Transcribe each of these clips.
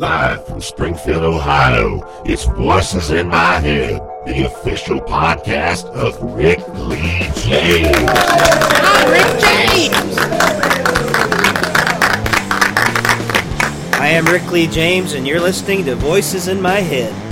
Live from Springfield, Ohio, it's Voices in My Head, the official podcast of Rick Lee James. I'm Rick James. I am Rick Lee James, and you're listening to Voices in My Head.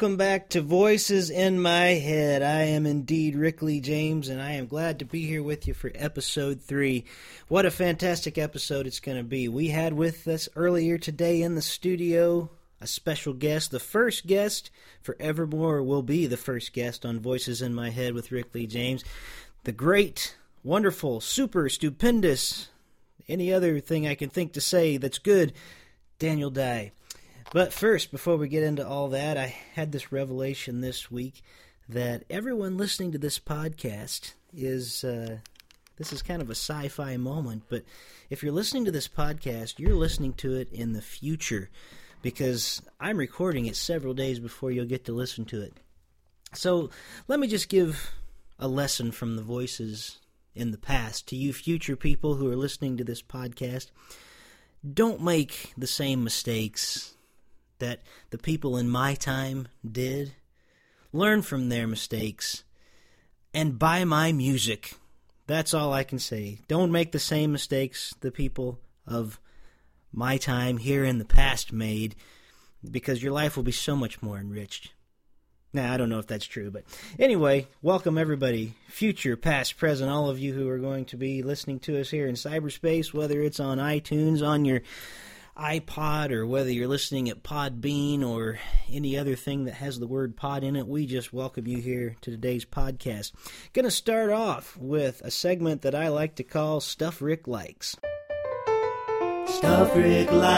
Welcome back to Voices in My Head. I am indeed Rick Lee James, and I am glad to be here with you for episode three. What a fantastic episode it's going to be. We had with us earlier today in the studio a special guest. The first guest forevermore will be the first guest on Voices in My Head with Rick Lee James. The great, wonderful, super, stupendous, any other thing I can think to say that's good, Daniel Dye. But first, before we get into all that, I had this revelation this week that everyone listening to this podcast is. Uh, this is kind of a sci fi moment, but if you're listening to this podcast, you're listening to it in the future because I'm recording it several days before you'll get to listen to it. So let me just give a lesson from the voices in the past to you future people who are listening to this podcast. Don't make the same mistakes that the people in my time did. Learn from their mistakes and buy my music. That's all I can say. Don't make the same mistakes the people of my time here in the past made because your life will be so much more enriched. Now, I don't know if that's true, but anyway, welcome everybody, future, past, present, all of you who are going to be listening to us here in cyberspace, whether it's on iTunes, on your iPod, or whether you're listening at Podbean or any other thing that has the word pod in it. We just welcome you here to today's podcast. Going to start off with a segment that I like to call Stuff Rick Likes. Stuff Rick Likes.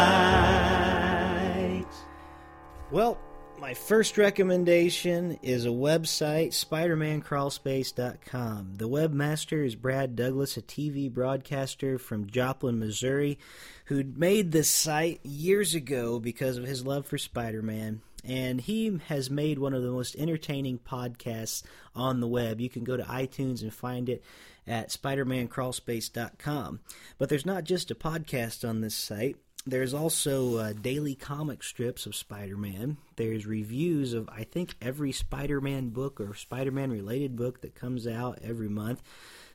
Well, my first recommendation is a website, SpidermanCrawlspace.com. The webmaster is Brad Douglas, a TV broadcaster from Joplin, Missouri, who made this site years ago because of his love for Spider Man. And he has made one of the most entertaining podcasts on the web. You can go to iTunes and find it at SpidermanCrawlspace.com. But there's not just a podcast on this site. There's also uh, daily comic strips of Spider Man. There's reviews of, I think, every Spider Man book or Spider Man related book that comes out every month.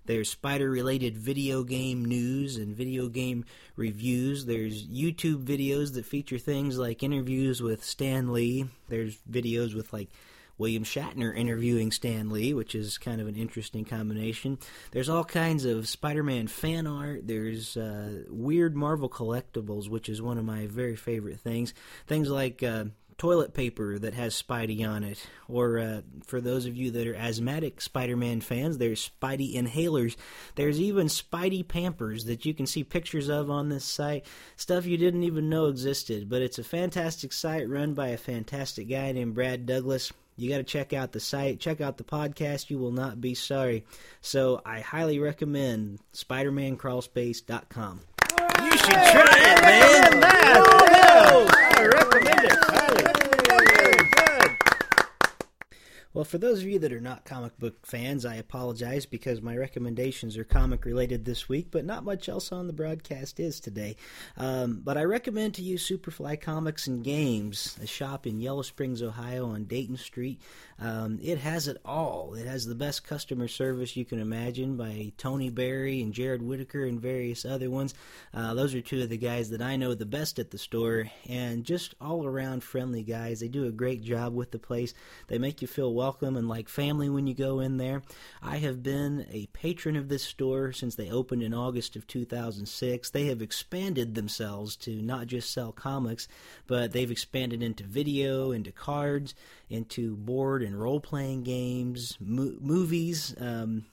There's spider related video game news and video game reviews. There's YouTube videos that feature things like interviews with Stan Lee. There's videos with like William Shatner interviewing Stan Lee, which is kind of an interesting combination. There's all kinds of Spider Man fan art. There's uh, weird Marvel collectibles, which is one of my very favorite things. Things like. Uh, toilet paper that has Spidey on it. Or uh, for those of you that are asthmatic Spider Man fans, there's Spidey inhalers. There's even Spidey Pampers that you can see pictures of on this site. Stuff you didn't even know existed. But it's a fantastic site run by a fantastic guy named Brad Douglas. You got to check out the site, check out the podcast. You will not be sorry. So I highly recommend SpidermanCrawlspace.com. You should try it, man. I recommend it highly. Well, for those of you that are not comic book fans, I apologize because my recommendations are comic related this week, but not much else on the broadcast is today. Um, but I recommend to you Superfly Comics and Games, a shop in Yellow Springs, Ohio on Dayton Street. Um, it has it all. It has the best customer service you can imagine by Tony Berry and Jared Whitaker and various other ones. Uh, those are two of the guys that I know the best at the store, and just all around friendly guys. They do a great job with the place. They make you feel welcome and like family when you go in there. I have been a patron of this store since they opened in August of 2006. They have expanded themselves to not just sell comics, but they've expanded into video, into cards, into board and role playing games, mo- movies. Um,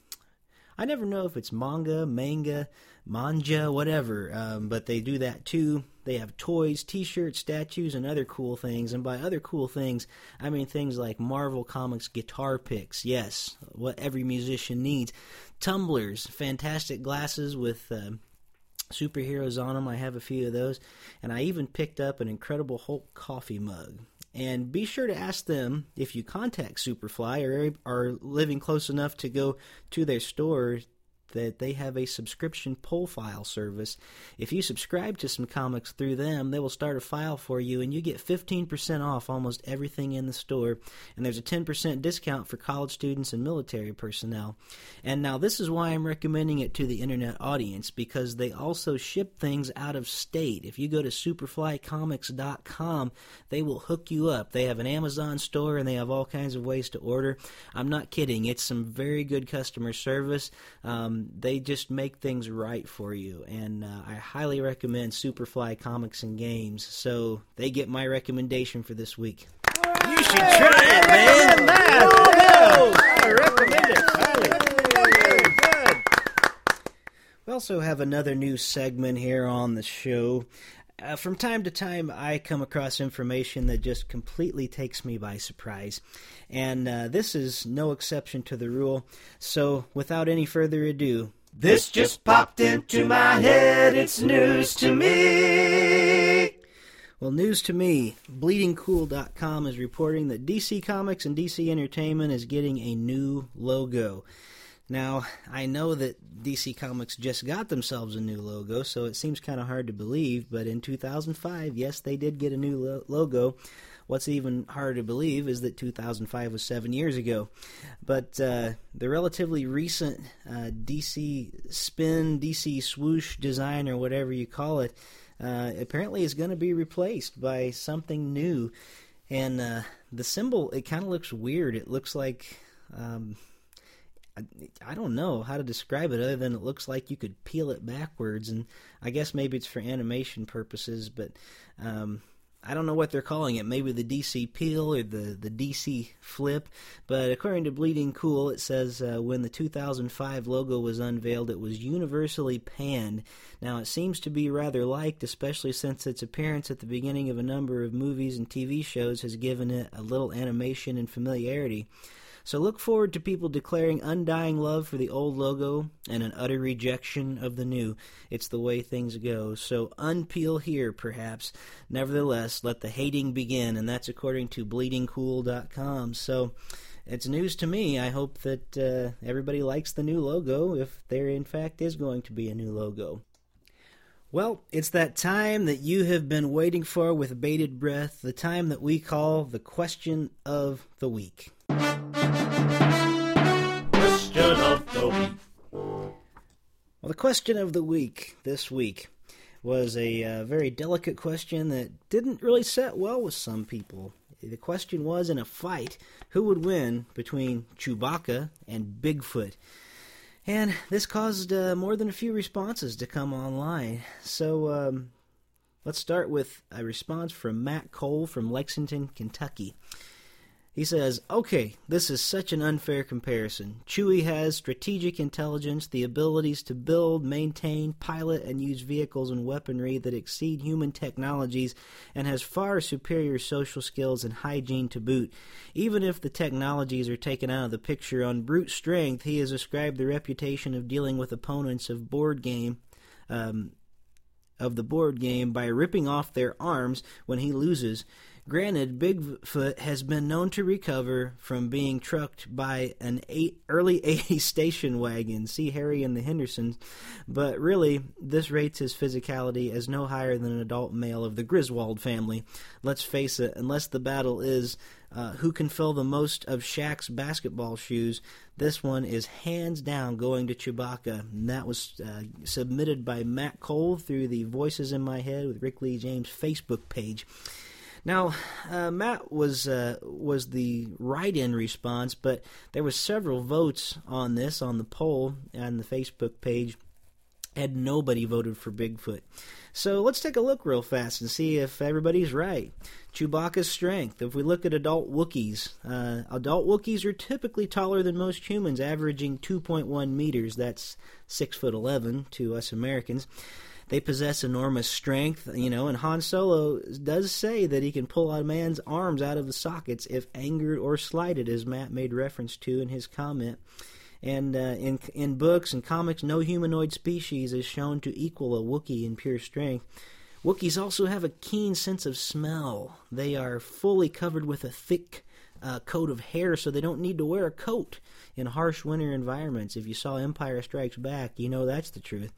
I never know if it's manga, manga, manja, whatever, um, but they do that too. They have toys, t shirts, statues, and other cool things. And by other cool things, I mean things like Marvel Comics guitar picks, yes, what every musician needs. Tumblers, fantastic glasses with. Uh, superheroes on them. I have a few of those. And I even picked up an Incredible Hulk coffee mug. And be sure to ask them if you contact Superfly or are living close enough to go to their store that they have a subscription pull file service. If you subscribe to some comics through them, they will start a file for you and you get 15% off almost everything in the store. And there's a 10% discount for college students and military personnel. And now, this is why I'm recommending it to the internet audience because they also ship things out of state. If you go to superflycomics.com, they will hook you up. They have an Amazon store and they have all kinds of ways to order. I'm not kidding, it's some very good customer service. Um, they just make things right for you, and uh, I highly recommend Superfly Comics and Games. So they get my recommendation for this week. You should try it, man. I recommend it highly. We also have another new segment here on the show. Uh, from time to time, I come across information that just completely takes me by surprise. And uh, this is no exception to the rule. So, without any further ado, This just popped into my head. It's news to me. Well, news to me. BleedingCool.com is reporting that DC Comics and DC Entertainment is getting a new logo. Now, I know that DC Comics just got themselves a new logo, so it seems kind of hard to believe, but in 2005, yes, they did get a new lo- logo. What's even harder to believe is that 2005 was seven years ago. But uh, the relatively recent uh, DC spin, DC swoosh design, or whatever you call it, uh, apparently is going to be replaced by something new. And uh, the symbol, it kind of looks weird. It looks like. Um, I, don't know how to describe it other than it looks like you could peel it backwards, and I guess maybe it's for animation purposes, but um, I don't know what they're calling it. Maybe the DC peel or the, the DC flip. But according to Bleeding Cool, it says uh, when the 2005 logo was unveiled, it was universally panned. Now, it seems to be rather liked, especially since its appearance at the beginning of a number of movies and TV shows has given it a little animation and familiarity. So look forward to people declaring undying love for the old logo and an utter rejection of the new. It's the way things go. So unpeel here, perhaps. Nevertheless, let the hating begin, and that's according to bleedingcool.com. So it's news to me. I hope that uh, everybody likes the new logo, if there in fact is going to be a new logo. Well, it's that time that you have been waiting for with bated breath, the time that we call the question of the week. Question of the week. Well, the question of the week this week was a uh, very delicate question that didn't really set well with some people. The question was in a fight, who would win between Chewbacca and Bigfoot? And this caused uh, more than a few responses to come online. So um, let's start with a response from Matt Cole from Lexington, Kentucky. He says, Okay, this is such an unfair comparison. Chewie has strategic intelligence, the abilities to build, maintain, pilot, and use vehicles and weaponry that exceed human technologies, and has far superior social skills and hygiene to boot. Even if the technologies are taken out of the picture on brute strength, he has ascribed the reputation of dealing with opponents of board game. Um, of the board game by ripping off their arms when he loses. Granted, Bigfoot has been known to recover from being trucked by an eight, early 80s station wagon, see Harry and the Hendersons, but really, this rates his physicality as no higher than an adult male of the Griswold family. Let's face it, unless the battle is uh, who can fill the most of Shaq's basketball shoes, this one is hands down going to Chewbacca. And that was uh, submitted by Matt Cole through the Voices in My Head with Rick Lee James Facebook page. Now, uh, Matt was uh, was the write-in response, but there was several votes on this on the poll on the Facebook page, and nobody voted for Bigfoot. So let's take a look real fast and see if everybody's right. Chewbacca's strength. If we look at adult Wookiees, uh, adult Wookiees are typically taller than most humans, averaging 2.1 meters. That's six foot eleven to us Americans. They possess enormous strength, you know, and Han Solo does say that he can pull a man's arms out of the sockets if angered or slighted, as Matt made reference to in his comment. And uh, in in books and comics, no humanoid species is shown to equal a Wookiee in pure strength. Wookiees also have a keen sense of smell. They are fully covered with a thick uh, coat of hair, so they don't need to wear a coat in harsh winter environments. If you saw Empire Strikes Back, you know that's the truth.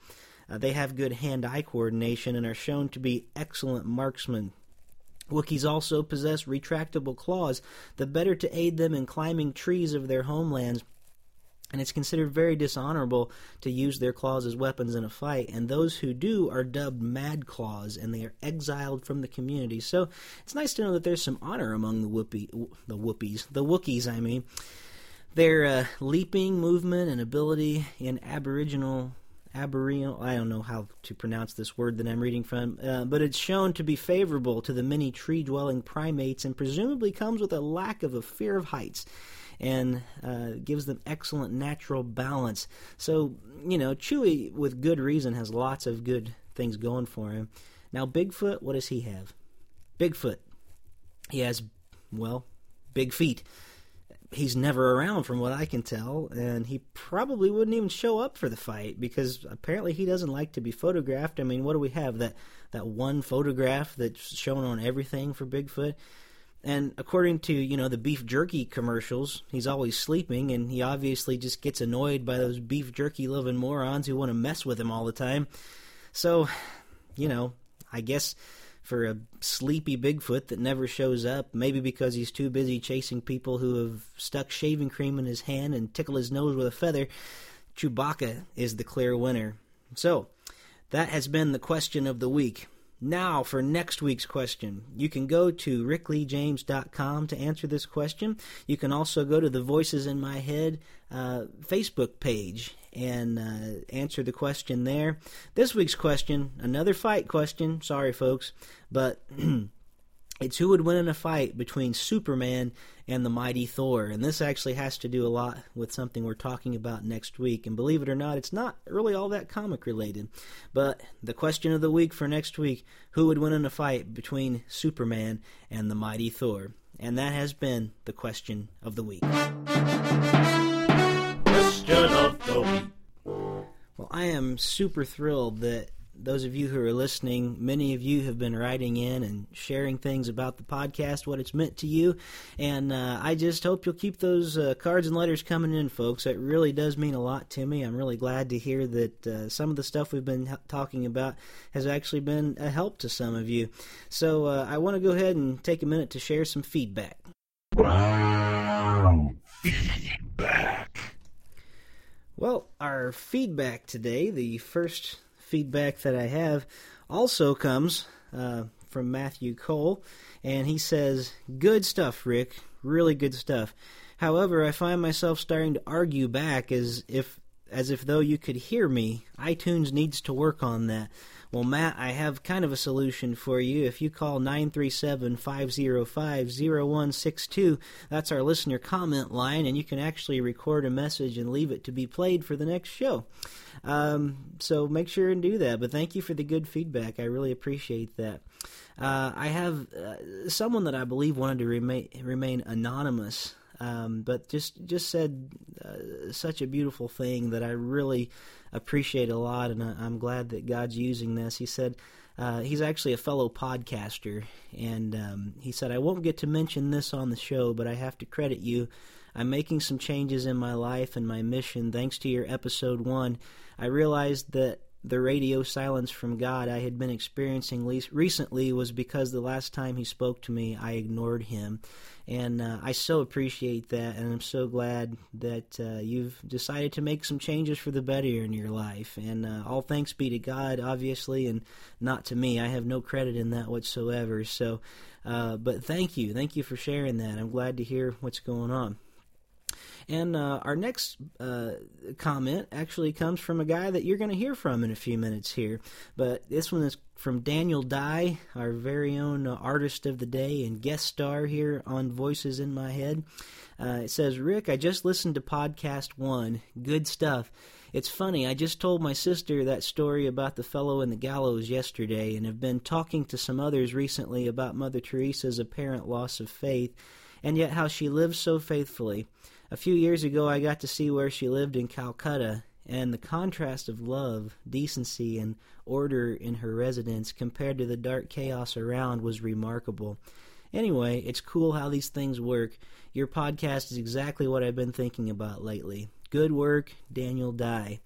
Uh, they have good hand eye coordination and are shown to be excellent marksmen. Wookiees also possess retractable claws, the better to aid them in climbing trees of their homelands and it's considered very dishonorable to use their claws as weapons in a fight, and those who do are dubbed Mad Claws, and they are exiled from the community. So it's nice to know that there's some honor among the whoopie, the whoopies, the Wookiees, I mean. Their uh, leaping movement and ability in Aboriginal Aboriginal, I don't know how to pronounce this word that I'm reading from, uh, but it's shown to be favorable to the many tree dwelling primates and presumably comes with a lack of a fear of heights and uh, gives them excellent natural balance. So, you know, Chewie, with good reason, has lots of good things going for him. Now, Bigfoot, what does he have? Bigfoot. He has, well, big feet he's never around from what I can tell, and he probably wouldn't even show up for the fight because apparently he doesn't like to be photographed. I mean, what do we have that that one photograph that's shown on everything for Bigfoot? And according to you know the beef jerky commercials, he's always sleeping, and he obviously just gets annoyed by those beef jerky loving morons who want to mess with him all the time. So, you know, I guess for a sleepy Bigfoot that never shows up, maybe because he's too busy chasing people who have stuck shaving cream in his hand and tickle his nose with a feather, Chewbacca is the clear winner. So, that has been the question of the week. Now, for next week's question, you can go to rickleejames.com to answer this question. You can also go to the Voices in My Head uh, Facebook page and uh, answer the question there. This week's question, another fight question. Sorry, folks, but it's who would win in a fight between Superman and the mighty Thor. And this actually has to do a lot with something we're talking about next week. And believe it or not, it's not really all that comic related. But the question of the week for next week who would win in a fight between Superman and the mighty Thor? And that has been the question of the week. Well, I am super thrilled that those of you who are listening, many of you have been writing in and sharing things about the podcast, what it's meant to you. And uh, I just hope you'll keep those uh, cards and letters coming in, folks. It really does mean a lot to me. I'm really glad to hear that uh, some of the stuff we've been h- talking about has actually been a help to some of you. So uh, I want to go ahead and take a minute to share some feedback. Wow. Well, our feedback today, the first feedback that I have, also comes uh, from Matthew Cole, and he says, Good stuff, Rick. Really good stuff. However, I find myself starting to argue back as if as if though you could hear me. iTunes needs to work on that. Well, Matt, I have kind of a solution for you. If you call 937 505 0162, that's our listener comment line, and you can actually record a message and leave it to be played for the next show. Um, so make sure and do that. But thank you for the good feedback. I really appreciate that. Uh, I have uh, someone that I believe wanted to remain, remain anonymous. Um, but just just said uh, such a beautiful thing that I really appreciate a lot, and I, I'm glad that God's using this. He said uh, he's actually a fellow podcaster, and um, he said I won't get to mention this on the show, but I have to credit you. I'm making some changes in my life and my mission thanks to your episode one. I realized that the radio silence from God I had been experiencing least recently was because the last time He spoke to me, I ignored Him. And uh, I so appreciate that, and I'm so glad that uh, you've decided to make some changes for the better in your life. And uh, all thanks be to God, obviously, and not to me. I have no credit in that whatsoever. So, uh, but thank you. Thank you for sharing that. I'm glad to hear what's going on. And uh, our next uh, comment actually comes from a guy that you're going to hear from in a few minutes here. But this one is from Daniel Dye, our very own uh, artist of the day and guest star here on Voices in My Head. Uh, it says, Rick, I just listened to podcast one. Good stuff. It's funny, I just told my sister that story about the fellow in the gallows yesterday and have been talking to some others recently about Mother Teresa's apparent loss of faith and yet how she lived so faithfully. A few years ago, I got to see where she lived in Calcutta, and the contrast of love, decency, and order in her residence compared to the dark chaos around was remarkable. Anyway, it's cool how these things work. Your podcast is exactly what I've been thinking about lately. Good work, Daniel Dye.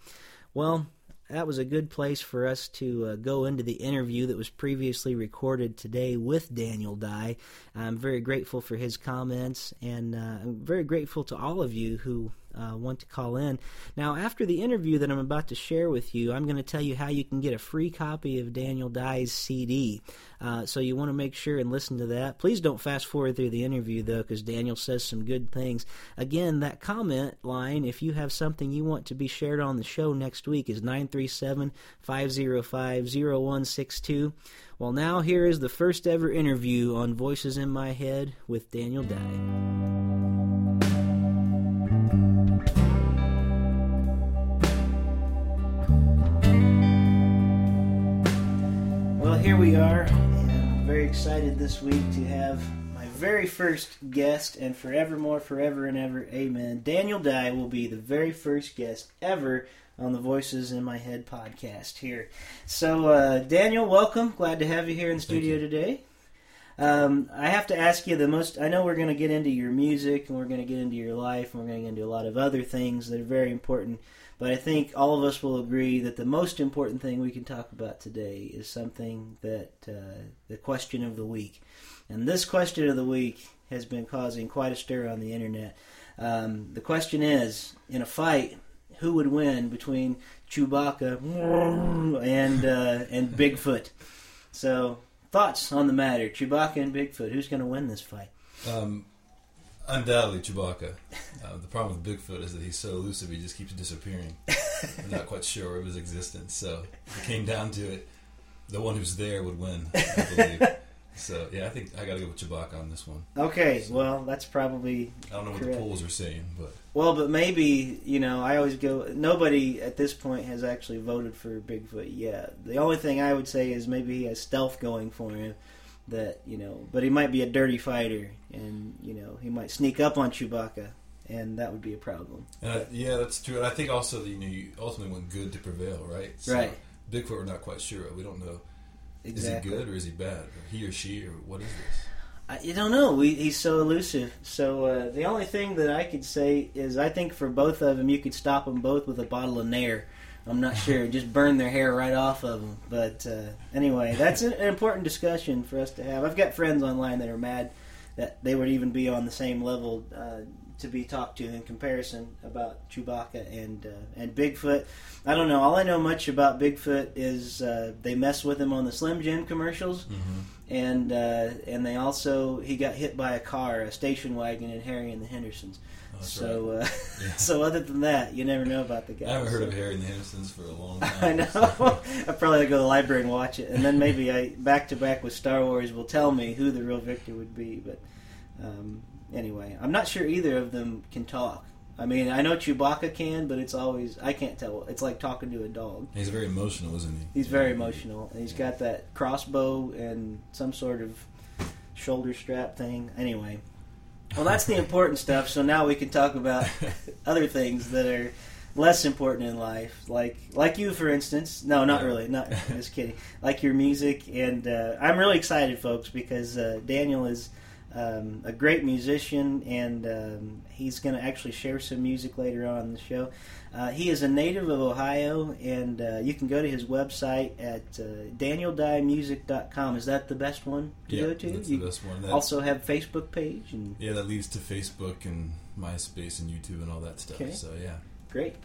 Well, that was a good place for us to uh, go into the interview that was previously recorded today with Daniel Dye. I'm very grateful for his comments, and uh, I'm very grateful to all of you who uh, want to call in. Now, after the interview that I'm about to share with you, I'm going to tell you how you can get a free copy of Daniel Dye's CD. Uh, so you want to make sure and listen to that. Please don't fast forward through the interview, though, because Daniel says some good things. Again, that comment line, if you have something you want to be shared on the show next week, is 937 505 0162. Well, now here is the first ever interview on Voices in My Head with Daniel Dye. Well, here we are, and I'm very excited this week to have my very first guest, and forevermore, forever and ever, amen. Daniel Dye will be the very first guest ever on the Voices in My Head podcast here. So, uh, Daniel, welcome. Glad to have you here in the studio you. today. Um, I have to ask you the most. I know we're going to get into your music and we're going to get into your life and we're going to get into a lot of other things that are very important. But I think all of us will agree that the most important thing we can talk about today is something that uh, the question of the week. And this question of the week has been causing quite a stir on the internet. Um, the question is in a fight, who would win between Chewbacca and, uh, and Bigfoot? So, thoughts on the matter Chewbacca and Bigfoot. Who's going to win this fight? Um, undoubtedly, Chewbacca. Uh, the problem with Bigfoot is that he's so elusive; he just keeps disappearing. I'm not quite sure of his existence. So, if it came down to it, the one who's there would win. I believe. so, yeah, I think I got to go with Chewbacca on this one. Okay, well, that's probably I don't know what the polls are saying, but Well, but maybe you know, I always go. Nobody at this point has actually voted for Bigfoot yet. The only thing I would say is maybe he has stealth going for him. That you know, but he might be a dirty fighter, and you know, he might sneak up on Chewbacca, and that would be a problem. I, yeah, that's true. And I think also that you know, you ultimately want good to prevail, right? So, Right. Bigfoot, we're not quite sure. We don't know. Exactly. Is he good or is he bad? Or he or she or what is this? I, you don't know. We, he's so elusive. So uh, the only thing that I could say is I think for both of them, you could stop them both with a bottle of Nair. I'm not sure. Just burn their hair right off of them. But uh, anyway, that's an, an important discussion for us to have. I've got friends online that are mad that they would even be on the same level uh, to be talked to in comparison about Chewbacca and uh, and Bigfoot. I don't know. All I know much about Bigfoot is uh, they mess with him on the Slim Jim commercials Mm-hmm. and uh, and they also he got hit by a car, a station wagon in Harry and the Hendersons. That's so uh, Yeah. so other than that, you never know about the guy. I haven't heard so- of Harry and the Hendersons for a long time. I know. so- I probably go to the library and watch it, and then maybe I back to back with Star Wars will tell me who the real victor would be. But um, anyway, I'm not sure either of them can talk. I mean, I know Chewbacca can, but it's always I can't tell. It's like talking to a dog. He's very emotional, isn't he? He's very emotional, and he's got that crossbow and some sort of shoulder strap thing. Anyway, well, that's the important stuff. So now we can talk about other things that are less important in life, like like you, for instance. No, not really. Not just kidding. Like your music, and uh, I'm really excited, folks, because uh, Daniel is. Um, a great musician, and um, he's going to actually share some music later on in the show. Uh, he is a native of Ohio, and uh, you can go to his website at uh, danieldyemusic.com. Is that the best one to yeah, go to? that's You the best one. That, also have Facebook page and yeah, that leads to Facebook and MySpace and YouTube and all that stuff. Okay. So yeah, great.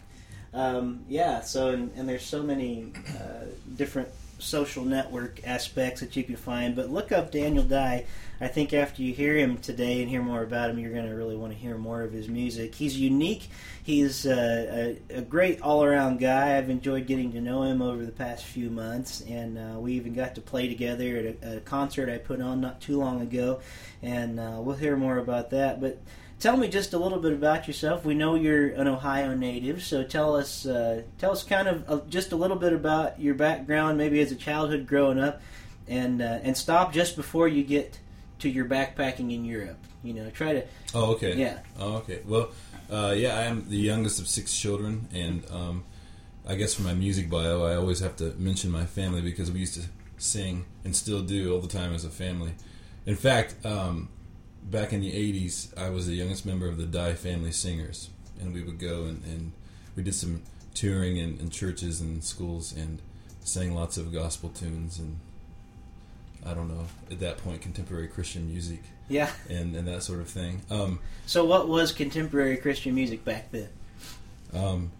Um, yeah, so and, and there's so many uh, different social network aspects that you can find. But look up Daniel Dye. I think after you hear him today and hear more about him, you're going to really want to hear more of his music. He's unique. He's uh, a, a great all-around guy. I've enjoyed getting to know him over the past few months, and uh, we even got to play together at a, a concert I put on not too long ago. And uh, we'll hear more about that. But tell me just a little bit about yourself. We know you're an Ohio native, so tell us uh, tell us kind of uh, just a little bit about your background, maybe as a childhood growing up, and uh, and stop just before you get to your backpacking in Europe. You know, try to Oh, okay. Yeah. Oh, okay. Well, uh, yeah, I am the youngest of six children, and um, I guess for my music bio, I always have to mention my family because we used to sing and still do all the time as a family. In fact, um, back in the '80s, I was the youngest member of the Dye Family Singers, and we would go and, and we did some touring in, in churches and schools and sang lots of gospel tunes and I don't know at that point contemporary Christian music Yeah. and, and that sort of thing. Um, So, what was contemporary Christian music back then? um,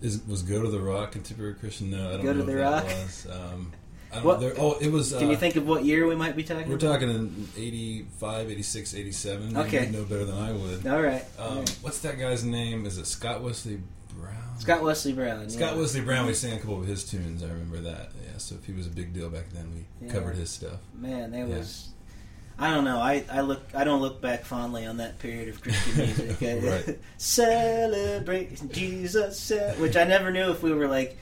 is was Go to the Rock contemporary Christian? No, I don't Go know to the that Rock? was. Um, What- know. Oh, it was. Can uh, you think of what year we might be talking? We're about? talking in 85, 86, 87. Okay. You know better than I would. All right. Um, All right. What's that guy's name? Is it Scott Wesley Brown? Scott Wesley Brown. Scott yeah. Wesley Brown. We sang a couple of his tunes. I remember that. Yeah, so if he was a big deal back then, we Yeah. covered his stuff. Man, that Yeah. was. I don't know. I, I look. I don't look back fondly on that period of Christian music. Right. celebrate Jesus, which I never knew if we were like,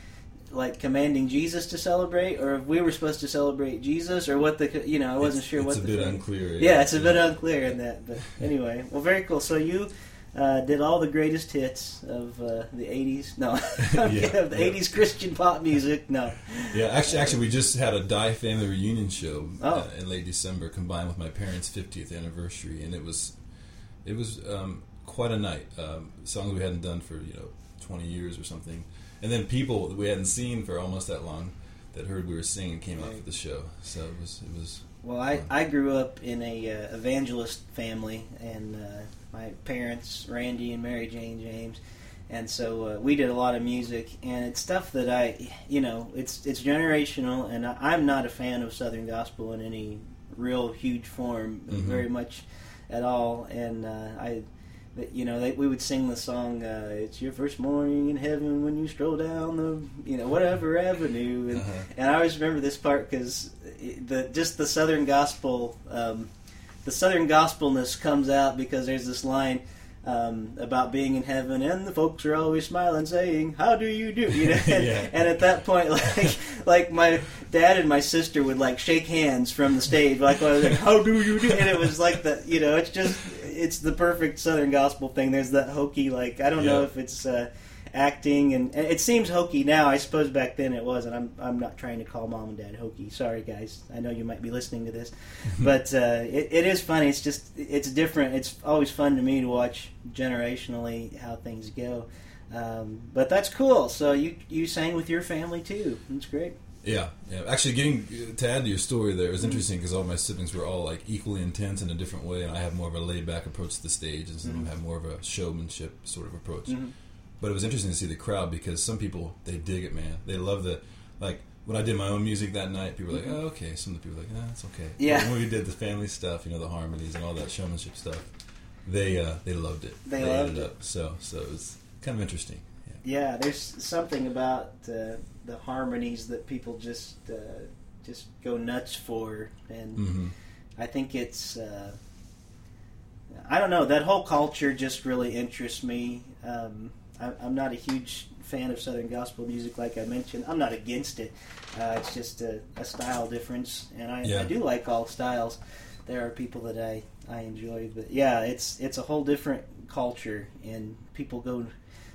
like commanding Jesus to celebrate, or if we were supposed to celebrate Jesus, or what the you know I wasn't It's- sure what It's a the bit thing- unclear. Yeah, it's a bit unclear in that, but anyway, well, very cool. So you uh, did all the greatest hits of uh, the '80s. No, Yeah, of the yeah. '80s Christian pop music. No, Yeah, actually, actually, we just had a Dye Family reunion show uh, Oh. in late December, combined with my parents' 50th anniversary, and it was, it was um, quite a night. Um, songs we hadn't done for you know 20 years or something, and then people that we hadn't seen for almost that long that heard we were singing came out for the show. So it was, it was. Well, I, I grew up in a uh, evangelist family, and uh, my parents, Randy and Mary Jane James, and so uh, we did a lot of music, and it's stuff that I, you know, it's it's generational, and I, I'm not a fan of Southern gospel in any real huge form, Mhm. very much at all, and uh, I. You know, they, we would sing the song uh, "It's Your First Morning in Heaven when you stroll down the, you know, whatever avenue," and Uh-huh. and I always remember this part because the just the Southern gospel, um, the Southern gospelness comes out because there's this line um, about being in heaven, and the folks are always smiling, saying, "How do you do?" You know, and, Yeah. and at that point, like like my dad and my sister would like shake hands from the stage, like, like "How do you do?" And it was like the you know, it's just it's the perfect Southern gospel thing. There's that hokey, like I don't know if it's. Uh, acting and, and it seems hokey now. I suppose back then it was and i'm i'm not trying to call mom and dad hokey. Sorry guys. I know you might be listening to this. But uh, it, it is funny. It's just it's different. It's always fun to me to watch generationally how things go. Um, but that's cool. So you you sang with your family too. That's great Yeah, yeah. Actually, getting to add to your story there it was interesting because all my siblings were all like equally intense in a different way, and I have more of a laid back approach to the stage, and some of them have more of a showmanship sort of approach. Mhm. But it was interesting to see the crowd because some people they dig it, man. They love the like when I did my own music that night. People were like, "Oh, okay." Some of the people were like, "No, it's okay." Mm-hmm. Yeah. But when we did the family stuff, you know, the harmonies and all that showmanship stuff, they uh, they loved it. They ate loved it. up. So so it was kind of interesting. Yeah. yeah there's something about uh, the harmonies that people just uh, just go nuts for and hmm I think it's. Uh, I don't know. That whole culture just really interests me. Um, I, I'm not a huge fan of Southern gospel music, like I mentioned. I'm not against it. Uh, it's just a, a style difference, and I, Yeah. I do like all styles. There are people that I, I enjoy, but yeah, it's it's a whole different culture, and people go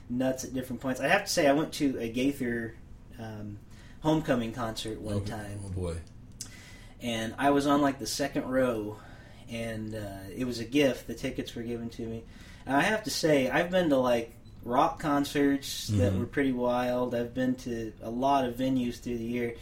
nuts at different points. I have to say, I went to a Gaither um, homecoming concert one Okay. time Oh boy. and I was on like the second row, and uh, it was a gift. The tickets were given to me. And I have to say, I've been to like rock concerts that Mhm. were pretty wild. I've been to a lot of venues through the year,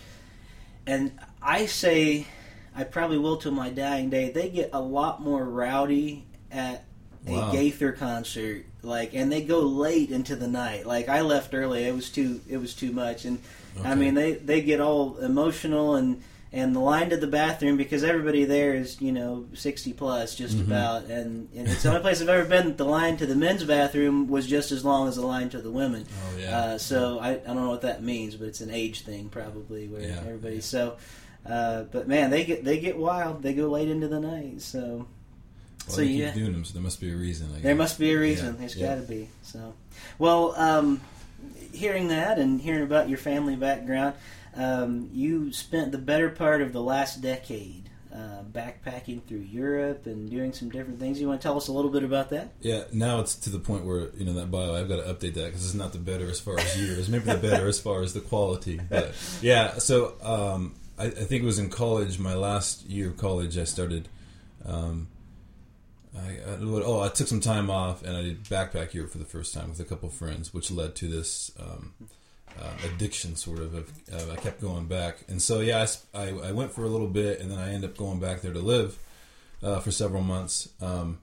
and I say, I probably will till my dying day. They get a lot more rowdy at Wow. a Gaither concert, like, and they go late into the night. Like I left early; it was too, it was too much, and I mean, they they get all emotional and and the line to the bathroom because everybody there is you know sixty plus just Mhm. about, and, and it's the only place I've ever been. that The line to the men's bathroom was just as long as the line to the women. Oh yeah. Uh, so I, I don't know what that means, but it's an age thing probably where Yeah, everybody. yeah. So, uh, but man, they get they get wild. They go late into the night. So Well, so they yeah. keep doing them, so there must be a reason. I there must be a reason. Yeah, There's yeah. got to be. So, well, um, hearing that and hearing about your family background, um, you spent the better part of the last decade uh, backpacking through Europe and doing some different things. You want to tell us a little bit about that? Yeah, now it's to the point where you know that bio. I've got to update that because it's not the better as far as years. Maybe the better as far as the quality. But yeah, so um, I, I think it was in college, my last year of college. I started. Um, I, I oh, I took some time off and I did backpack Europe for the first time with a couple friends, which led to this um, uh, addiction sort of. of uh, I kept going back, and so yeah, I went for a little bit, and then I ended up going back there to live uh, for several months. Um,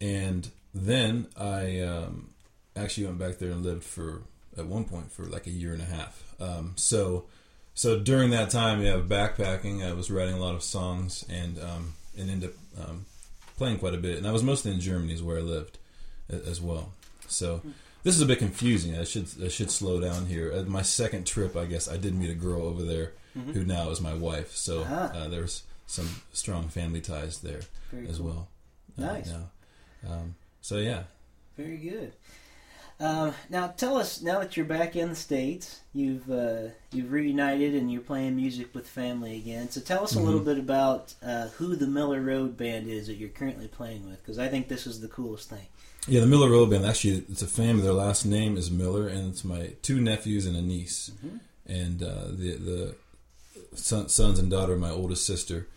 and then I um, actually went back there and lived for at one point for like a year and a half. Um, so so during that time, yeah, backpacking, I was writing a lot of songs and um, and ended up um, playing quite a bit. And I was mostly in Germany, is where I lived as well. So this is a bit confusing. I should I should slow down here. At my second trip, I guess I did meet a girl over there who now is my wife. So Ah. uh, there's some strong family ties there Very as cool. well. uh, Nice. Um, so yeah, Very good. Um, now tell us, now that you're back in the states, you've uh, you've reunited and you're playing music with family again. So tell us a little bit about uh, who the Miller Road Band is that you're currently playing with, because I think this is the coolest thing. yeah. The Miller Road Band. Actually, it's a family. Their last name is Miller, and it's my two nephews and a niece, and uh, the the son, sons and daughter of my oldest sister.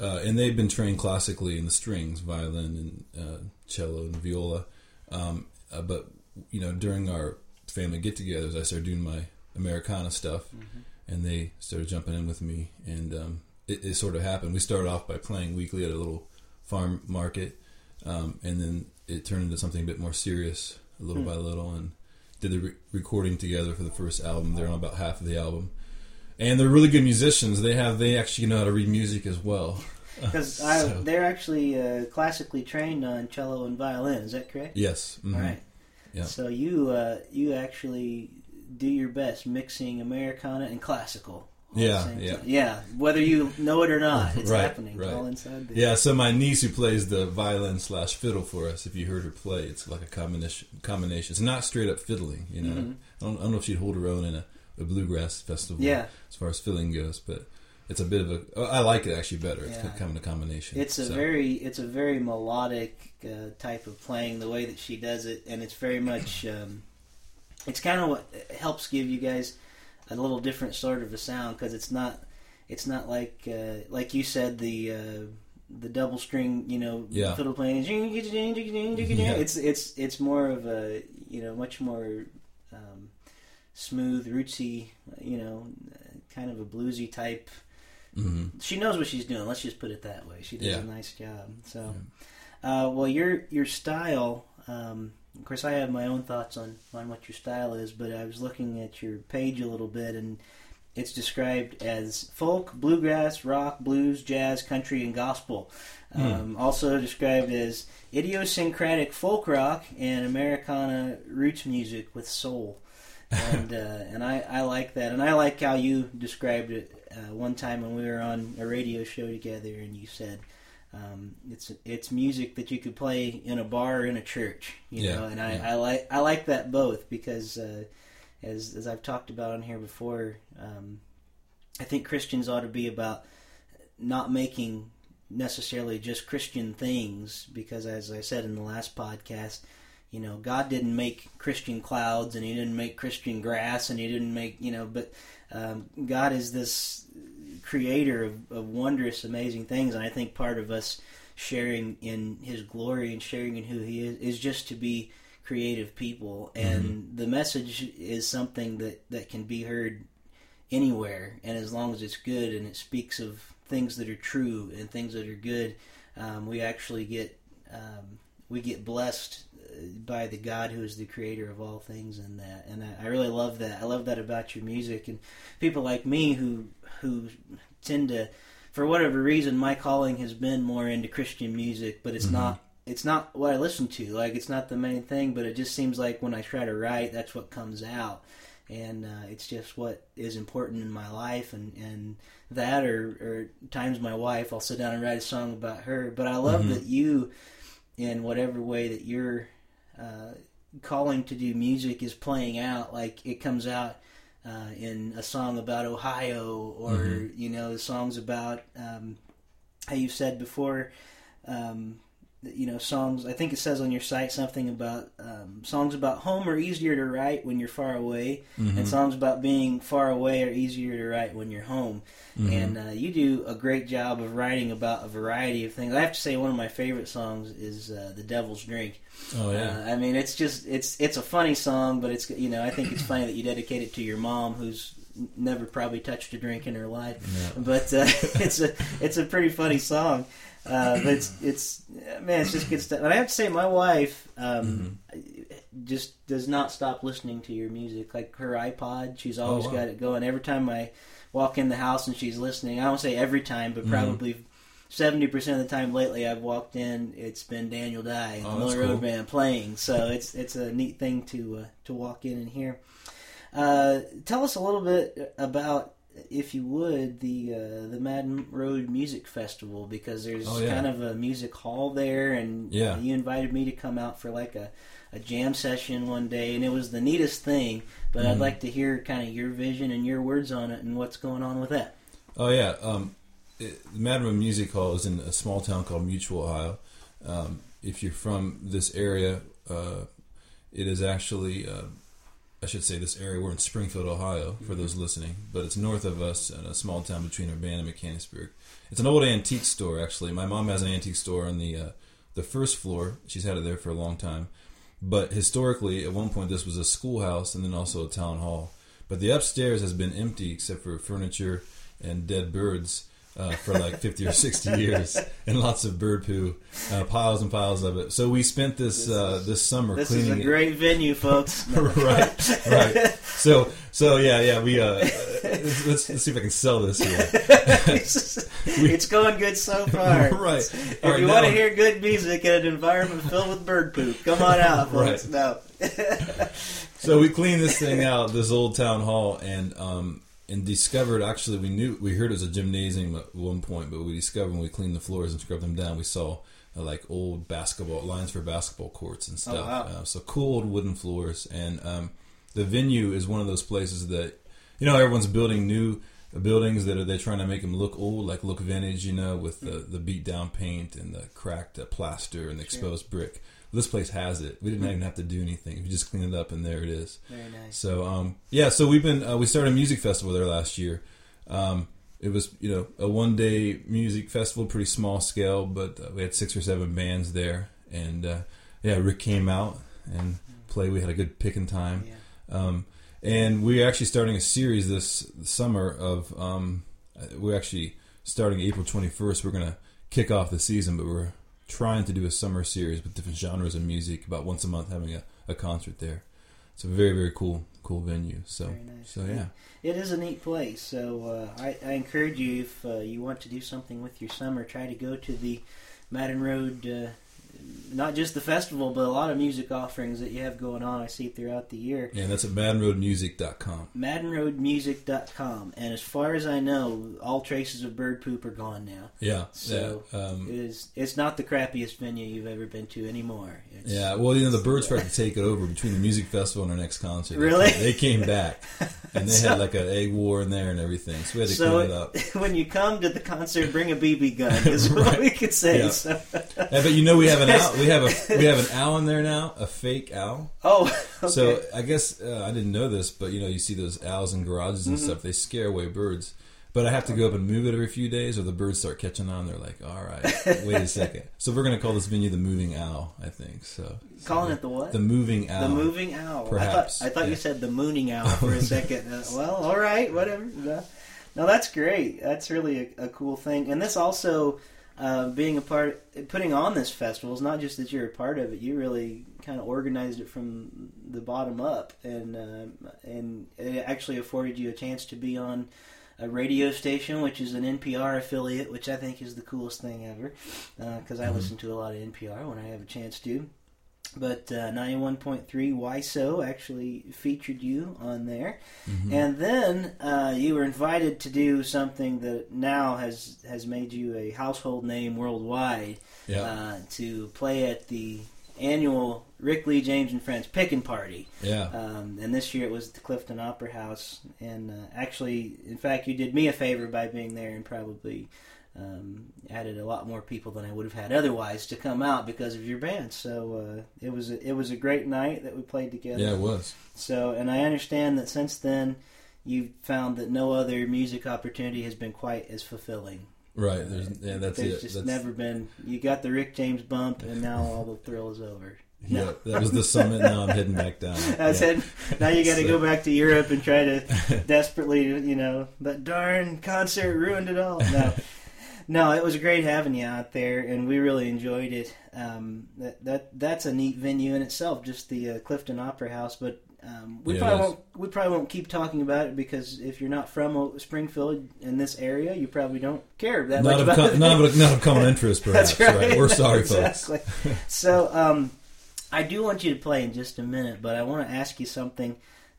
Uh, and they've been trained classically in the strings, violin and uh, cello and viola. Um, uh, but you know, during our family get-togethers, I started doing my Americana stuff, and they started jumping in with me, and um, it, it sort of happened. We started off by playing weekly at a little farm market, um, and then it turned into something a bit more serious, little by little, and did the re- recording together for the first album. They're on about half of the album, and they're really good musicians. They have they actually know how to read music as well. Because So- they're actually uh, classically trained on cello and violin. Is that correct? Yes, mhm. All right. Yeah. So you uh, you actually do your best mixing Americana and classical. all at the Yeah, yeah. time. yeah. Whether you know it or not, it's Right, happening. Right. all inside. The, Yeah, so my niece who plays the violin slash fiddle for us, if you heard her play, it's like a combination. Combination. It's not straight up fiddling. You know, I, don't, I don't know if she'd hold her own in a, a bluegrass festival. Mm-hmm. Yeah. as far as fiddling goes, but it's a bit of a. oh, like it actually better. It's Yeah. kind of a combination. It's a So, very it's a very melodic uh, type of playing the way that she does it, and it's very much um, it's kind of what helps give you guys a little different sort of a sound because it's not it's not like uh, like you said the. Uh, the double string, you know, Yeah. fiddle playing. Yeah. It's it's it's more of a you know much more um, smooth, rootsy, you know, kind of a bluesy type mhm. she knows what she's doing. Let's just put it that way. She does Yeah. a nice job. So, uh, well, your your style. Um, of course, I have my own thoughts on on what your style is, but I was looking at your page a little bit, and it's described as folk, bluegrass, rock, blues, jazz, country, and gospel. Um, also described as idiosyncratic folk rock and Americana roots music with soul. and uh, and I, I like that, and I like how you described it uh, one time when we were on a radio show together, and you said um, it's it's music that you could play in a bar or in a church, you Yeah, know. And I, yeah. I like I like that both because uh, as as I've talked about on here before, um, I think Christians ought to be about not making necessarily just Christian things because, as I said in the last podcast, you know, God didn't make Christian clouds and He didn't make Christian grass and He didn't make, you know, but um, God is this creator of, of wondrous, amazing things. And I think part of us sharing in His glory and sharing in who He is is just to be creative people. And the message is something that, that can be heard anywhere. And as long as it's good and it speaks of things that are true and things that are good, um, we actually get um, we get blessed by the God who is the creator of all things and that and I, I really love that. I love that about your music and people like me who who tend to for whatever reason my calling has been more into Christian music but it's not it's not what I listen to. Like it's not the main thing but it just seems like when I try to write that's what comes out. And uh, it's just what is important in my life and, and that or, or times my wife I'll sit down and write a song about her. But I love that you in whatever way that you're uh, calling to do music is playing out. Like it comes out uh, in a song about Ohio or you know the songs about um, how you said before, um, you know, songs. I think it says on your site something about um, songs about home are easier to write when you're far away, Mm-hmm. and songs about being far away are easier to write when you're home. Mm-hmm. And uh, you do a great job of writing about a variety of things. I have to say, one of my favorite songs is uh, "The Devil's Drink." Oh yeah. Uh, I mean, it's just it's it's a funny song, but it's you know I think it's funny that you dedicate it to your mom, who's never probably touched a drink in her life. Yeah. But uh, it's a it's a pretty funny song. Uh, but it's it's man, it's just good stuff. And I have to say, my wife um, just does not stop listening to your music. Like her iPod, she's always Oh, wow. got it going. Every time I walk in the house and she's listening, I don't say every time, but Mhm. probably seventy percent of the time lately I've walked in, it's been Daniel Dye and Oh, the Miller Road. Band playing. So it's it's a neat thing to uh, to walk in and hear. Uh, tell us a little bit about, if you would, the uh, the Madden Road Music Festival because there's Oh, yeah. kind of a music hall there, and Yeah. you invited me to come out for like a, a jam session one day, and it was the neatest thing. But I'd Mhm. like to hear kind of your vision and your words on it and what's going on with that. Oh yeah, um, it, the Madman Music Hall is in a small town called Mutual, Ohio. Um, if you're from this area, uh, it is actually, uh, I should say, this area. We're in Springfield, Ohio, for those listening, but it's north of us in a small town between Urbana and Mechanicsburg. It's an old antique store, actually. My mom has an antique store on the uh, the first floor. She's had it there for a long time. But historically, at one point, this was a schoolhouse and then also a town hall. But the upstairs has been empty except for furniture and dead birds uh, for like 50 or 60 years and lots of bird poo, uh, piles and piles of it. So we spent this uh, this summer This is cleaning a it. great venue, folks. right, right. So, so yeah, yeah. We uh, let's, let's, see if I can sell this here. it's going good so far. right. If right, you want to hear good music in an environment filled with bird poop, come on out, folks. Right. No. so we cleaned this thing out, this old town hall, and um, and discovered actually we knew we heard it was a gymnasium at one point, but we discovered when we cleaned the floors and scrubbed them down, we saw uh, like old basketball lines for basketball courts and stuff. wow. uh, so cool old wooden floors, and um, the venue is one of those places that you know everyone's building new buildings that are they're trying to make them look old, like look vintage, you know, with the the beat down paint and the cracked uh, plaster and the exposed brick. This place has it. We didn't even have to do anything. We just cleaned it up, and there it is. Very nice. So um, yeah, so we've been uh, we started a music festival there last year. Um, it was you know a one day music festival, pretty small scale, but uh, we had six or seven bands there, and uh, yeah, Rick came out and played. We had a good picking time. Yeah. Um, and we're actually starting a series this summer of um, we're actually starting April 21st. We're gonna kick off the season, but we're trying to do a summer series with different genres of music, about once a month having a, a concert there. It's a very very cool cool venue. So Very nice. so yeah. It is a neat place. So uh, I, I encourage you, if uh, you want to do something with your summer, try to go to the Madden Road. Uh, not just the festival, but a lot of music offerings that you have going on. I see throughout the year. Yeah, that's at maddenroadmusic.com. MaddenRoadMusic.com, and as far as I know, all traces of bird poop are gone now. Yeah, So yeah, um, it is. It's not the crappiest venue you've ever been to anymore. It's, yeah. Well, you know, the birds tried to take it over between the music festival and our next concert. They Really? came- They came back, and they had like an egg war in there and everything. So we had to So clean it up. when you come to the concert, bring a BB gun. Is what we could say. Yeah. So- Yeah, but you know, we have an owl. We have a we have an owl in there now, a fake owl. oh, okay. So I guess uh, I didn't know this, but you know, you see those owls in garages and stuff. They scare away birds. But I have to go up and move it every few days, or the birds start catching on. They're like, "All right, wait a second. So we're gonna call this venue the Moving Owl, I think. So calling it the what? the Moving Owl. The moving owl. Perhaps, I thought, I thought yeah. you said the mooning owl for a second. Uh, well, all right, whatever. No, no, that's great. That's really a, a cool thing. And this also, uh, being a part, putting on this festival is not just that you're a part of it. You really kind of organized it from the bottom up, and uh, and it actually afforded you a chance to be on a radio station, which is an NPR affiliate, which I think is the coolest thing ever, because I listen to a lot of NPR when I have a chance to. But uh, 91.3 so? actually featured you on there. Mm-hmm. And then uh, you were invited to do something that now has, has made you a household name worldwide Yeah, uh, to play at the annual Rick Lee James and Friends picking Party. yeah. Um, and this year it was at the Clifton Opera House. And uh, actually, in fact, you did me a favor by being there and probably um, added a lot more people than I would have had otherwise to come out because of your band. So uh, it was a, it was a great night that we played together. Yeah, it was. So, and I understand that since then, you've found that no other music opportunity has been quite as fulfilling. Right. There's yeah, that's There's it. just That's, never been. You got the Rick James bump, and now all the thrill is over. yeah, that was the summit. Now I'm heading back down. I yeah. said, now you got to So- go back to Europe and try to desperately, you know, that darn concert ruined it all. No, no, it was great having you out there, and we really enjoyed it. Um, that that that's a neat venue in itself, just the uh, Clifton Opera House. But um, we Yeah, probably won't we probably won't keep talking about it because if you're not from Springfield in this area, you probably don't care that Not much of, about com- it. not, of, not of common interest, perhaps. That's right. We're sorry, folks. exactly. so, um, I do want you to play in just a minute, but I want to ask you something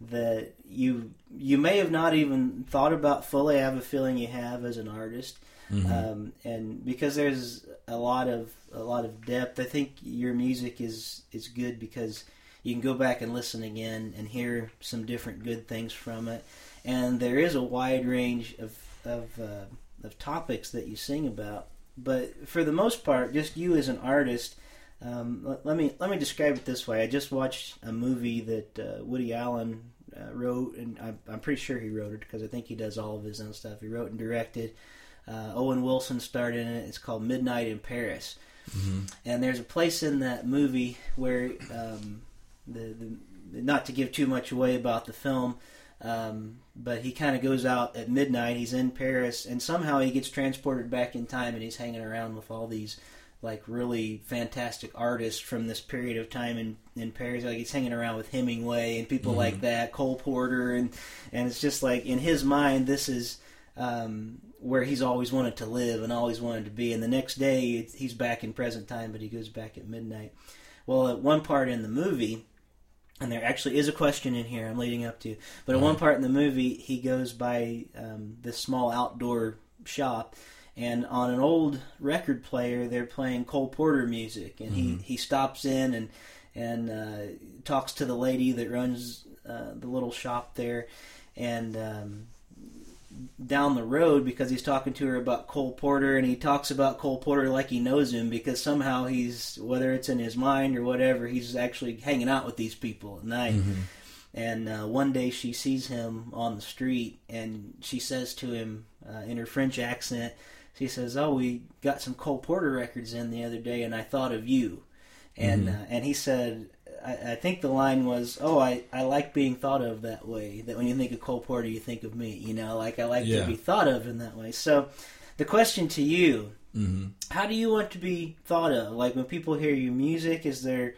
that you you may have not even thought about fully. I have a feeling you have as an artist, Mm-hmm. um, and because there's a lot of a lot of depth, I think your music is is good because you can go back and listen again and hear some different good things from it, and there is a wide range of of uh, of topics that you sing about. But for the most part, just you as an artist. Um, let, let me let me describe it this way. I just watched a movie that uh, Woody Allen uh, wrote, and I'm, I'm pretty sure he wrote it because I think he does all of his own stuff. He wrote and directed. Uh, Owen Wilson starred in it. It's called Midnight in Paris, and there's a place in that movie where um, the, the not to give too much away about the film, um, but he kind of goes out at midnight. He's in Paris, and somehow he gets transported back in time, and he's hanging around with all these like really fantastic artists from this period of time in in Paris. Like he's hanging around with Hemingway and people like that, Cole Porter, and and it's just like in his mind, this is. Um, where he's always wanted to live and always wanted to be, and the next day he's back in present time, but he goes back at midnight. Well, at one part in the movie, and there actually is a question in here I'm leading up to. But at one part in the movie, he goes by um, this small outdoor shop, and on an old record player, they're playing Cole Porter music, and he, he stops in and and uh, talks to the lady that runs uh, the little shop there, and. Um, down the road because he's talking to her about Cole Porter and he talks about Cole Porter like he knows him because somehow he's whether it's in his mind or whatever he's actually hanging out with these people at night. And uh, one day she sees him on the street and she says to him uh, in her French accent, she says, "Oh, we got some Cole Porter records in the other day and I thought of you." And uh, and he said, I, I think the line was, "Oh, I, I like being thought of that way. That when you think of Cole Porter, you think of me. You know, like I like Yeah. to be thought of in that way." So, the question to you: hmm How do you want to be thought of? Like when people hear your music, is there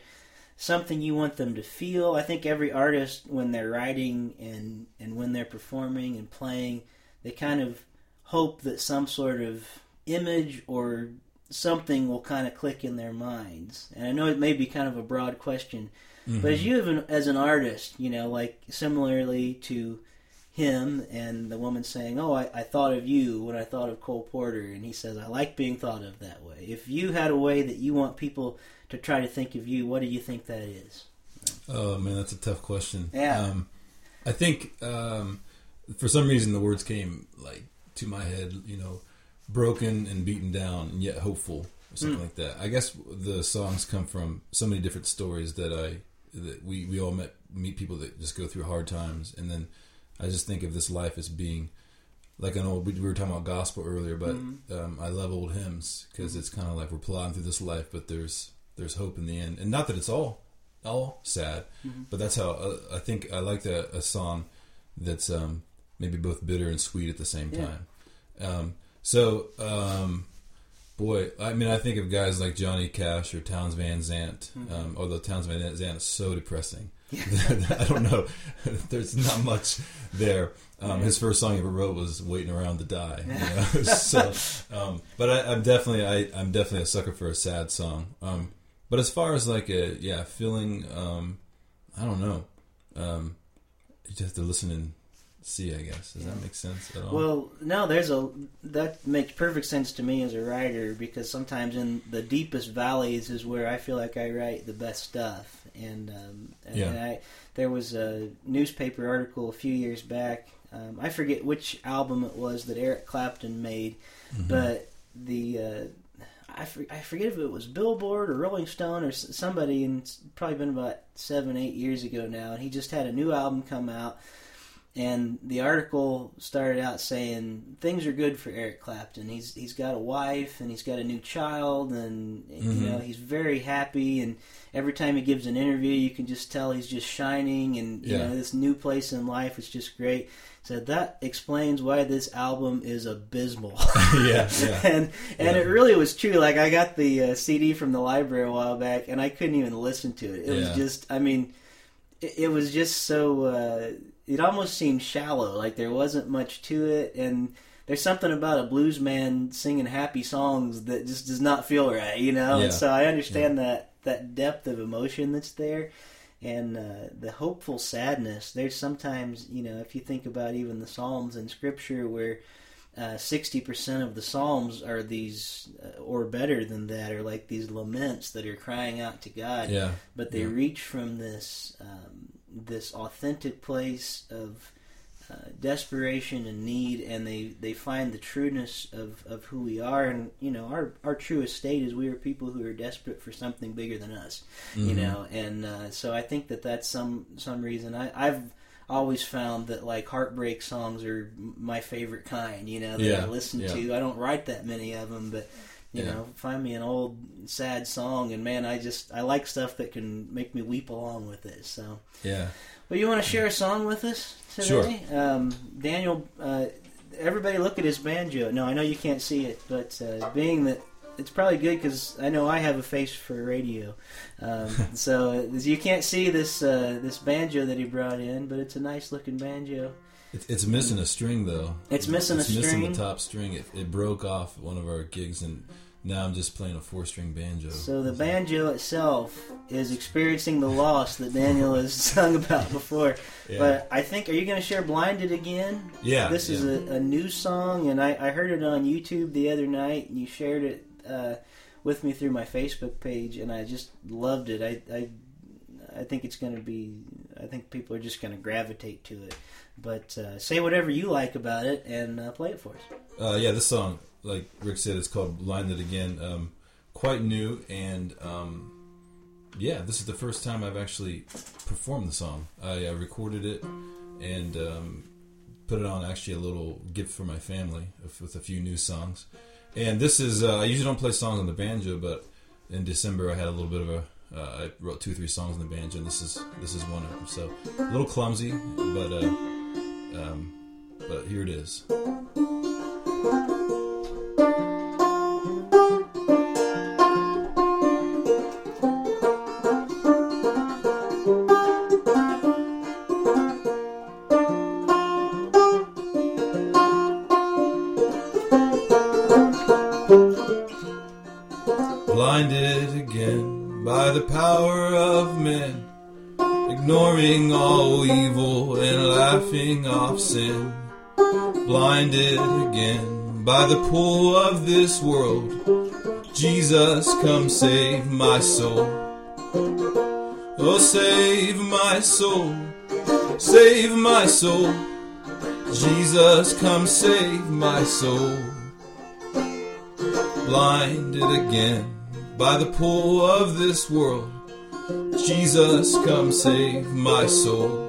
something you want them to feel? I think every artist, when they're writing and and when they're performing and playing, they kind of hope that some sort of image or something will kind of click in their minds. And I know it may be kind of a broad question, but as you have an, as an artist, you know, like similarly to him and the woman saying, "Oh, I, I thought of you when I thought of Cole Porter," and he says, "I like being thought of that way." If you had a way that you want people to try to think of you, what do you think that is? Oh man, that's a tough question. Yeah. Um, I think um, for some reason the words came like to my head. You know, broken and beaten down, and yet hopeful, or something like that. I guess the songs come from so many different stories that I that we we all met meet people that just go through hard times, and then I just think of this life as being like an old. We we were talking about gospel earlier, but um, I love old hymns because it's kind of like we're plodding through this life, but there's there's hope in the end, and not that it's all all sad, but that's how uh, I think I like that a song that's um, maybe both bitter and sweet at the same Yeah. time. Um, so, um, boy, I mean, I think of guys like Johnny Cash or Townes Van Zandt. Um, although Townes Van Zandt is so depressing, I don't know. There's not much there. Um, his first song he ever wrote was "Waiting Around to Die." You know? so, um, but I, I'm definitely I, I'm definitely a sucker for a sad song. Um, but as far as like a yeah feeling, um, I don't know. Um, you just have to listen and see. I guess does that make sense at all? Well, no, there's a that makes perfect sense to me as a writer because sometimes in the deepest valleys is where I feel like I write the best stuff. And, um, and Yeah. I there was a newspaper article a few years back. Um, I forget which album it was that Eric Clapton made, but the uh, I, for, I forget if it was Billboard or Rolling Stone or somebody, and it's probably been about seven eight years ago now. And he just had a new album come out, and the article started out saying things are good for Eric Clapton. He's he's got a wife and he's got a new child, and you know he's very happy. And every time he gives an interview, you can just tell he's just shining, and you Yeah. know this new place in life is just great. So that explains why this album is abysmal. yeah, yeah. and and Yeah. it really was true. Like I got the uh, CD from the library a while back, and I couldn't even listen to it. It was just, I mean, it, it was just so. Uh, it almost seemed shallow. Like there wasn't much to it, and there's something about a blues man singing happy songs that just does not feel right, you know. Yeah. And so I understand that that depth of emotion that's there. And uh, the hopeful sadness. There's sometimes, you know, if you think about even the Psalms in Scripture, where uh, sixty percent of the psalms are these, uh, or better than that, are like these laments that are crying out to God. Yeah. But they Yeah. reach from this um, this authentic place of uh, desperation and need, and they, they find the trueness of, of who we are. And you know, our our truest state is we are people who are desperate for something bigger than us. You Mhm. know, and uh, so I think that that's some some reason I, I've always found that like heartbreak songs are my favorite kind. You know, that Yeah, I listen yeah. to. I don't write that many of them, but you Yeah. know, find me an old sad song, and man, I just I like stuff that can make me weep along with it. So, Yeah. well, you want to share a song with us today? Um, Daniel, uh, everybody look at his banjo. No, I know you can't see it, but uh, being that it's probably good because I know I have a face for radio. Um, so uh, you can't see this uh, this banjo that he brought in, but it's a nice looking banjo. It's, it's missing a string though. It's missing a string. it's missing string. the top string. It, it broke off one of our gigs, and now I'm just playing a four string banjo. So the banjo itself is experiencing the loss that Daniel has sung about before. Yeah. But I think, are you going to share "Blinded" again? Yeah, This is yeah. a, a new song, and I, I heard it on YouTube the other night, and you shared it uh, with me through my Facebook page, and I just loved it. I I, I think it's going to be. I think people are just going to gravitate to it. But uh, say whatever you like about it, and uh, play it for us. Uh, yeah, this song, like Rick said, it's called "Blinded Again." Um, quite new, and um, yeah, this is the first time I've actually performed the song. I, I recorded it and um, put it on actually a little gift for my family with- with a few new songs. And this is uh, I usually don't play songs on the banjo, but in December I had a little bit of a uh, I wrote two or three songs on the banjo, and this is this is one of them. So a little clumsy, but uh, um, but here it is. By the pull of this world, Jesus, come save my soul. Oh, save my soul, save my soul. Jesus, come save my soul blinded again by the pull of this world. Jesus, come save my soul.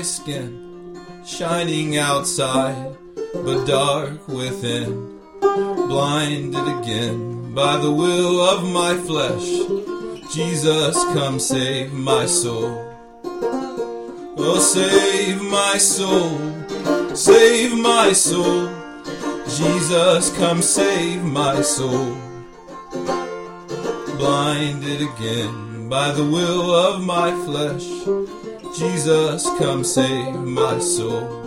My skin, shining outside, but dark within. Blinded again by the will of my flesh, Jesus, come save my soul. Oh, save my soul, save my soul. Jesus, come save my soul blinded again by the will of my flesh. Jesus, come save my soul.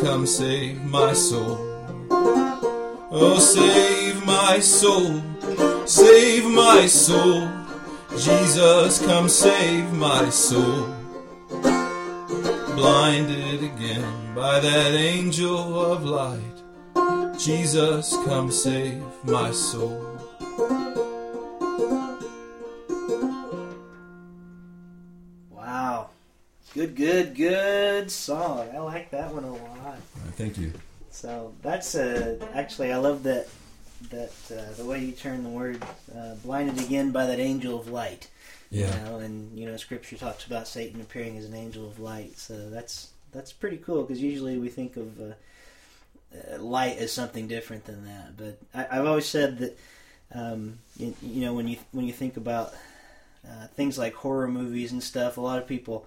Come save my soul. Oh, save my soul, save my soul. Jesus, come save my soul. Blinded again by that angel of light. Jesus, come save my soul. Good, good, good song. I like that one a lot. Thank you. So that's uh, actually I love that that uh, the way you turn the word uh, blinded again by that angel of light. Yeah. You know, and you know, Scripture talks about Satan appearing as an angel of light. So that's that's pretty cool because usually we think of uh, uh, light as something different than that. But I, I've always said that um, you, you know when you when you think about uh, things like horror movies and stuff, a lot of people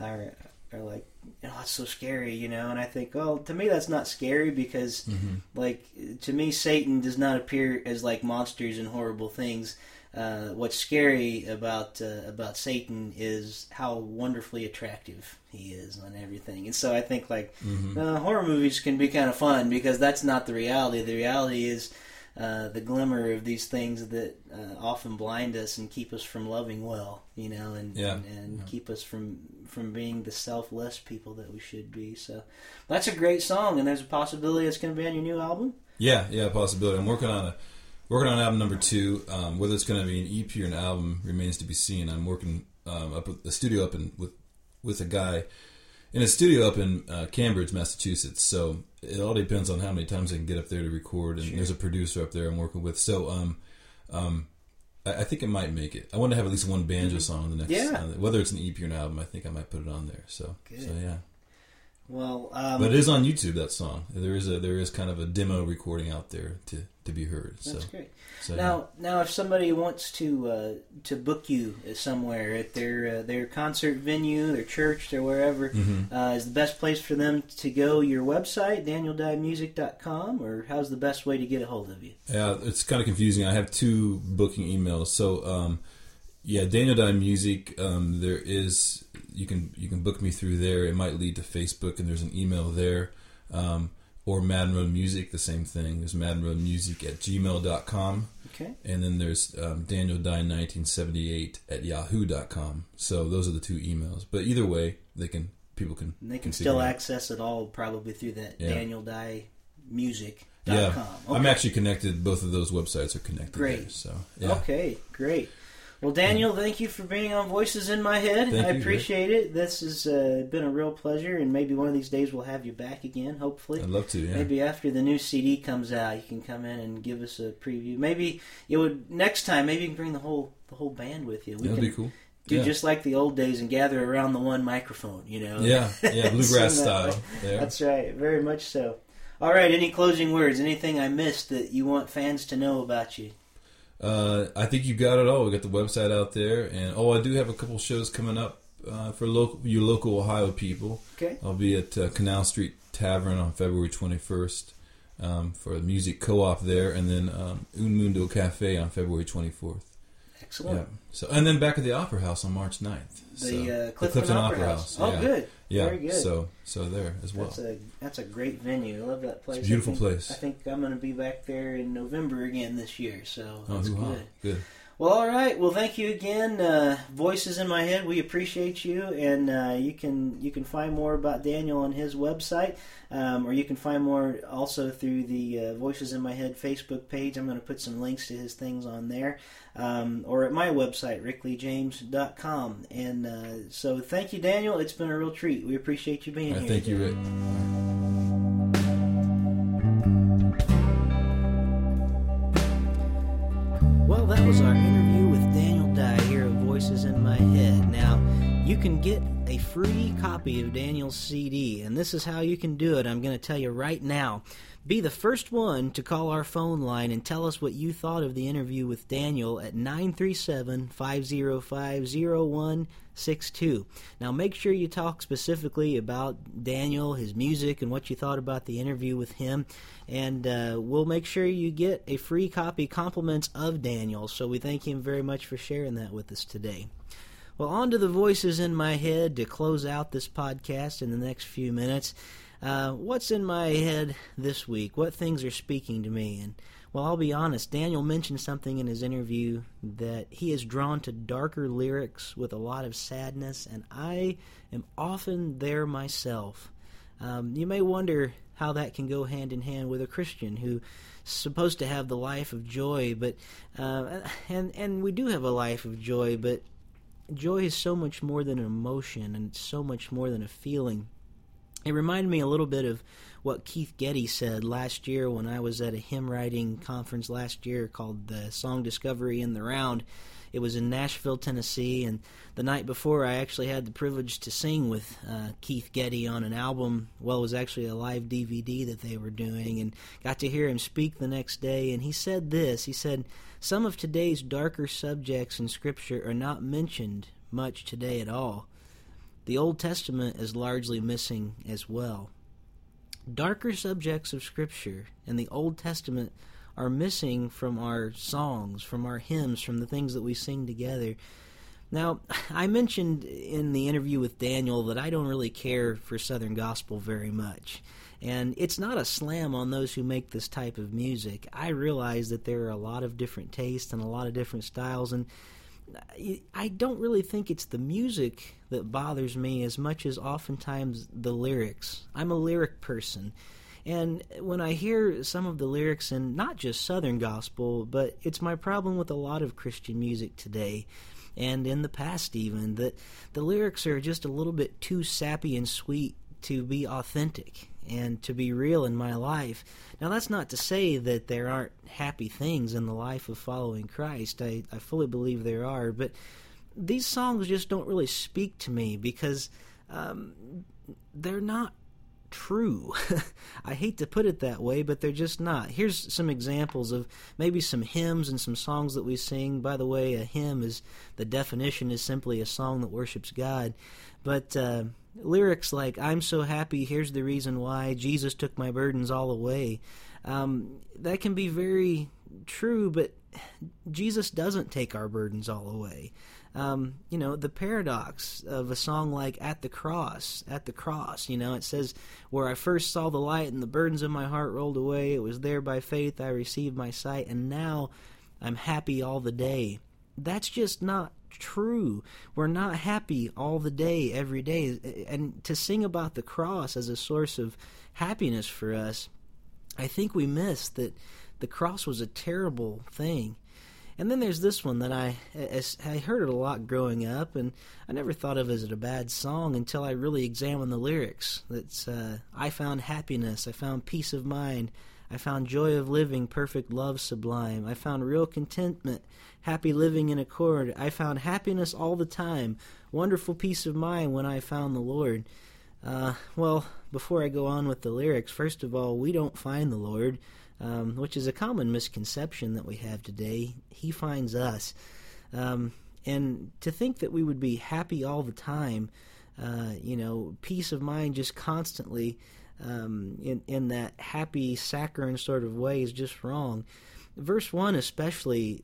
are are like, oh, that's so scary, you know. And I think, well, to me, that's not scary because, Mm-hmm. like, to me, Satan does not appear as like monsters and horrible things. Uh, what's scary about uh, about Satan is how wonderfully attractive he is on everything, and so I think like Mm-hmm. uh, horror movies can be kind of fun because that's not the reality. The reality is uh, the glimmer of these things that uh, often blind us and keep us from loving well, you know, and Yeah. and, and Yeah. keep us from from being the selfless people that we should be. So that's a great song, and there's a possibility it's going to be on your new album. Yeah, yeah, possibility. I'm working on a working on album number two. Um, whether it's going to be an EP or an album remains to be seen. I'm working um, up with the studio up in with with a guy in a studio up in uh, Cambridge, Massachusetts. So it all depends on how many times I can get up there to record. And Sure. there's a producer up there I'm working with. So um, um, I, I think it might make it. I want to have at least one banjo song on the next. Yeah. the- whether it's an EP or an album, I think I might put it on there. So Good. so yeah. Well, um, But it is on YouTube. That song. There is a there is kind of a demo recording out there to to be heard. So, that's great. so Now, now, if somebody wants to uh, to book you somewhere at their uh, their concert venue, their church, or wherever, Mhm. uh, is the best place for them to go your website, danieldyemusic.com, or how's the best way to get a hold of you? Yeah, it's kind of confusing. I have two booking emails. So, um, yeah, Daniel Dye Music. Um, there is you can you can book me through there. It might lead to Facebook, and there's an email there. Um, or Madden Road Music, the same thing. There's Madden Road Music at gmail.com. Okay. And then there's um, Daniel Dye 1978 at yahoo.com. So those are the two emails. But either way, they can people can And they can still access it all probably through that Yeah. danieldyemusic.com. Yeah, Okay. I'm actually connected. Both of those websites are connected. Great. There, so yeah, Okay, great. Well, Daniel, thank you for being on Voices in My Head. Thank I you, appreciate it. This has uh, been a real pleasure, and maybe one of these days we'll have you back again, hopefully. I'd love to. Yeah, Maybe after the new CD comes out, you can come in and give us a preview. Maybe you would next time. Maybe you can bring the whole the whole band with you. We that'd can be cool. do yeah. just like the old days and gather around the one microphone. You know. yeah, yeah, bluegrass style. That's right. Very much so. All right. Any closing words? Anything I missed that you want fans to know about you? Uh, I think you got it all. We got the website out there, and oh, I do have a couple shows coming up uh, for local you local Ohio people. Okay. I'll be at uh, Canal Street Tavern on February 21st um, for a music co-op there, and then um, Un Mundo Cafe on February 24th. Excellent. Yeah. So and then back at the Opera House on March 9th. The so, uh, Clifton, Opera, House. Oh, yeah. good. Yeah. Very good. So so there as well. That's a that's a great venue. I love that place. It's a beautiful I think, place. I think I'm going to be back there in November again this year. So oh, that's good. Good. Well, all right. Well, thank you again. Uh, Voices in my head. We appreciate you, and uh, you can you can find more about Daniel on his website, um, or you can find more also through the uh, Voices in My Head Facebook page. I'm going to put some links to his things on there, um, or at my website rickleejames.com. And uh, so, thank you, Daniel. It's been a real treat. We appreciate you being right, here. thank you. Rick. That was our interview with Daniel Dye here at Voices in My Head. Now, you can get a free copy of Daniel's CD. And this is how you can do it. I'm going to tell you right now. Be the first one to call our phone line and tell us what you thought of the interview with Daniel at 937 505 0162. Now, make sure you talk specifically about Daniel, his music, and what you thought about the interview with him. And uh, we'll make sure you get a free copy, compliments of Daniel. So we thank him very much for sharing that with us today. Well, on to the voices in my head to close out this podcast in the next few minutes. Uh, what's in my head this week? What things are speaking to me? And well, I'll be honest. Daniel mentioned something in his interview that he is drawn to darker lyrics with a lot of sadness, and I am often there myself. Um, you may wonder how that can go hand in hand with a Christian who's supposed to have the life of joy, but uh, and and we do have a life of joy, but joy is so much more than an emotion, and so much more than a feeling. It reminded me a little bit of what Keith Getty said last year when I was at a hymn writing conference last year called the Song Discovery in the Round. It was in Nashville, Tennessee, and the night before I actually had the privilege to sing with uh, Keith Getty on an album. Well, it was actually a live DVD that they were doing, and got to hear him speak the next day. And he said this He said, Some of today's darker subjects in Scripture are not mentioned much today at all. The Old Testament is largely missing as well. Darker subjects of Scripture in the Old Testament are missing from our songs, from our hymns, from the things that we sing together. Now, I mentioned in the interview with Daniel that I don't really care for Southern gospel very much. And it's not a slam on those who make this type of music. I realize that there are a lot of different tastes and a lot of different styles, and I don't really think it's the music that bothers me as much as oftentimes the lyrics. I'm a lyric person. And when I hear some of the lyrics in not just Southern gospel, but it's my problem with a lot of Christian music today and in the past even, that the lyrics are just a little bit too sappy and sweet to be authentic and to be real in my life. Now, that's not to say that there aren't happy things in the life of following Christ. I, I fully believe there are, but these songs just don't really speak to me because um, they're not true. I hate to put it that way, but they're just not. Here's some examples of maybe some hymns and some songs that we sing. By the way, a hymn is the definition is simply a song that worships God. But uh, lyrics like "I'm so happy," here's the reason why Jesus took my burdens all away. Um, that can be very true, but Jesus doesn't take our burdens all away. Um, you know, the paradox of a song like At the Cross, At the Cross, you know, it says, Where I first saw the light and the burdens of my heart rolled away, it was there by faith I received my sight, and now I'm happy all the day. That's just not true. We're not happy all the day, every day. And to sing about the cross as a source of happiness for us, I think we miss that the cross was a terrible thing. And then there's this one that I I heard it a lot growing up, and I never thought of it as a bad song until I really examined the lyrics. That's uh, I found happiness, I found peace of mind, I found joy of living, perfect love sublime. I found real contentment, happy living in accord. I found happiness all the time, wonderful peace of mind when I found the Lord. Uh, well, before I go on with the lyrics, first of all, we don't find the Lord um, which is a common misconception that we have today. He finds us. Um, and to think that we would be happy all the time, uh, you know, peace of mind just constantly um, in, in that happy, saccharine sort of way is just wrong. Verse 1, especially,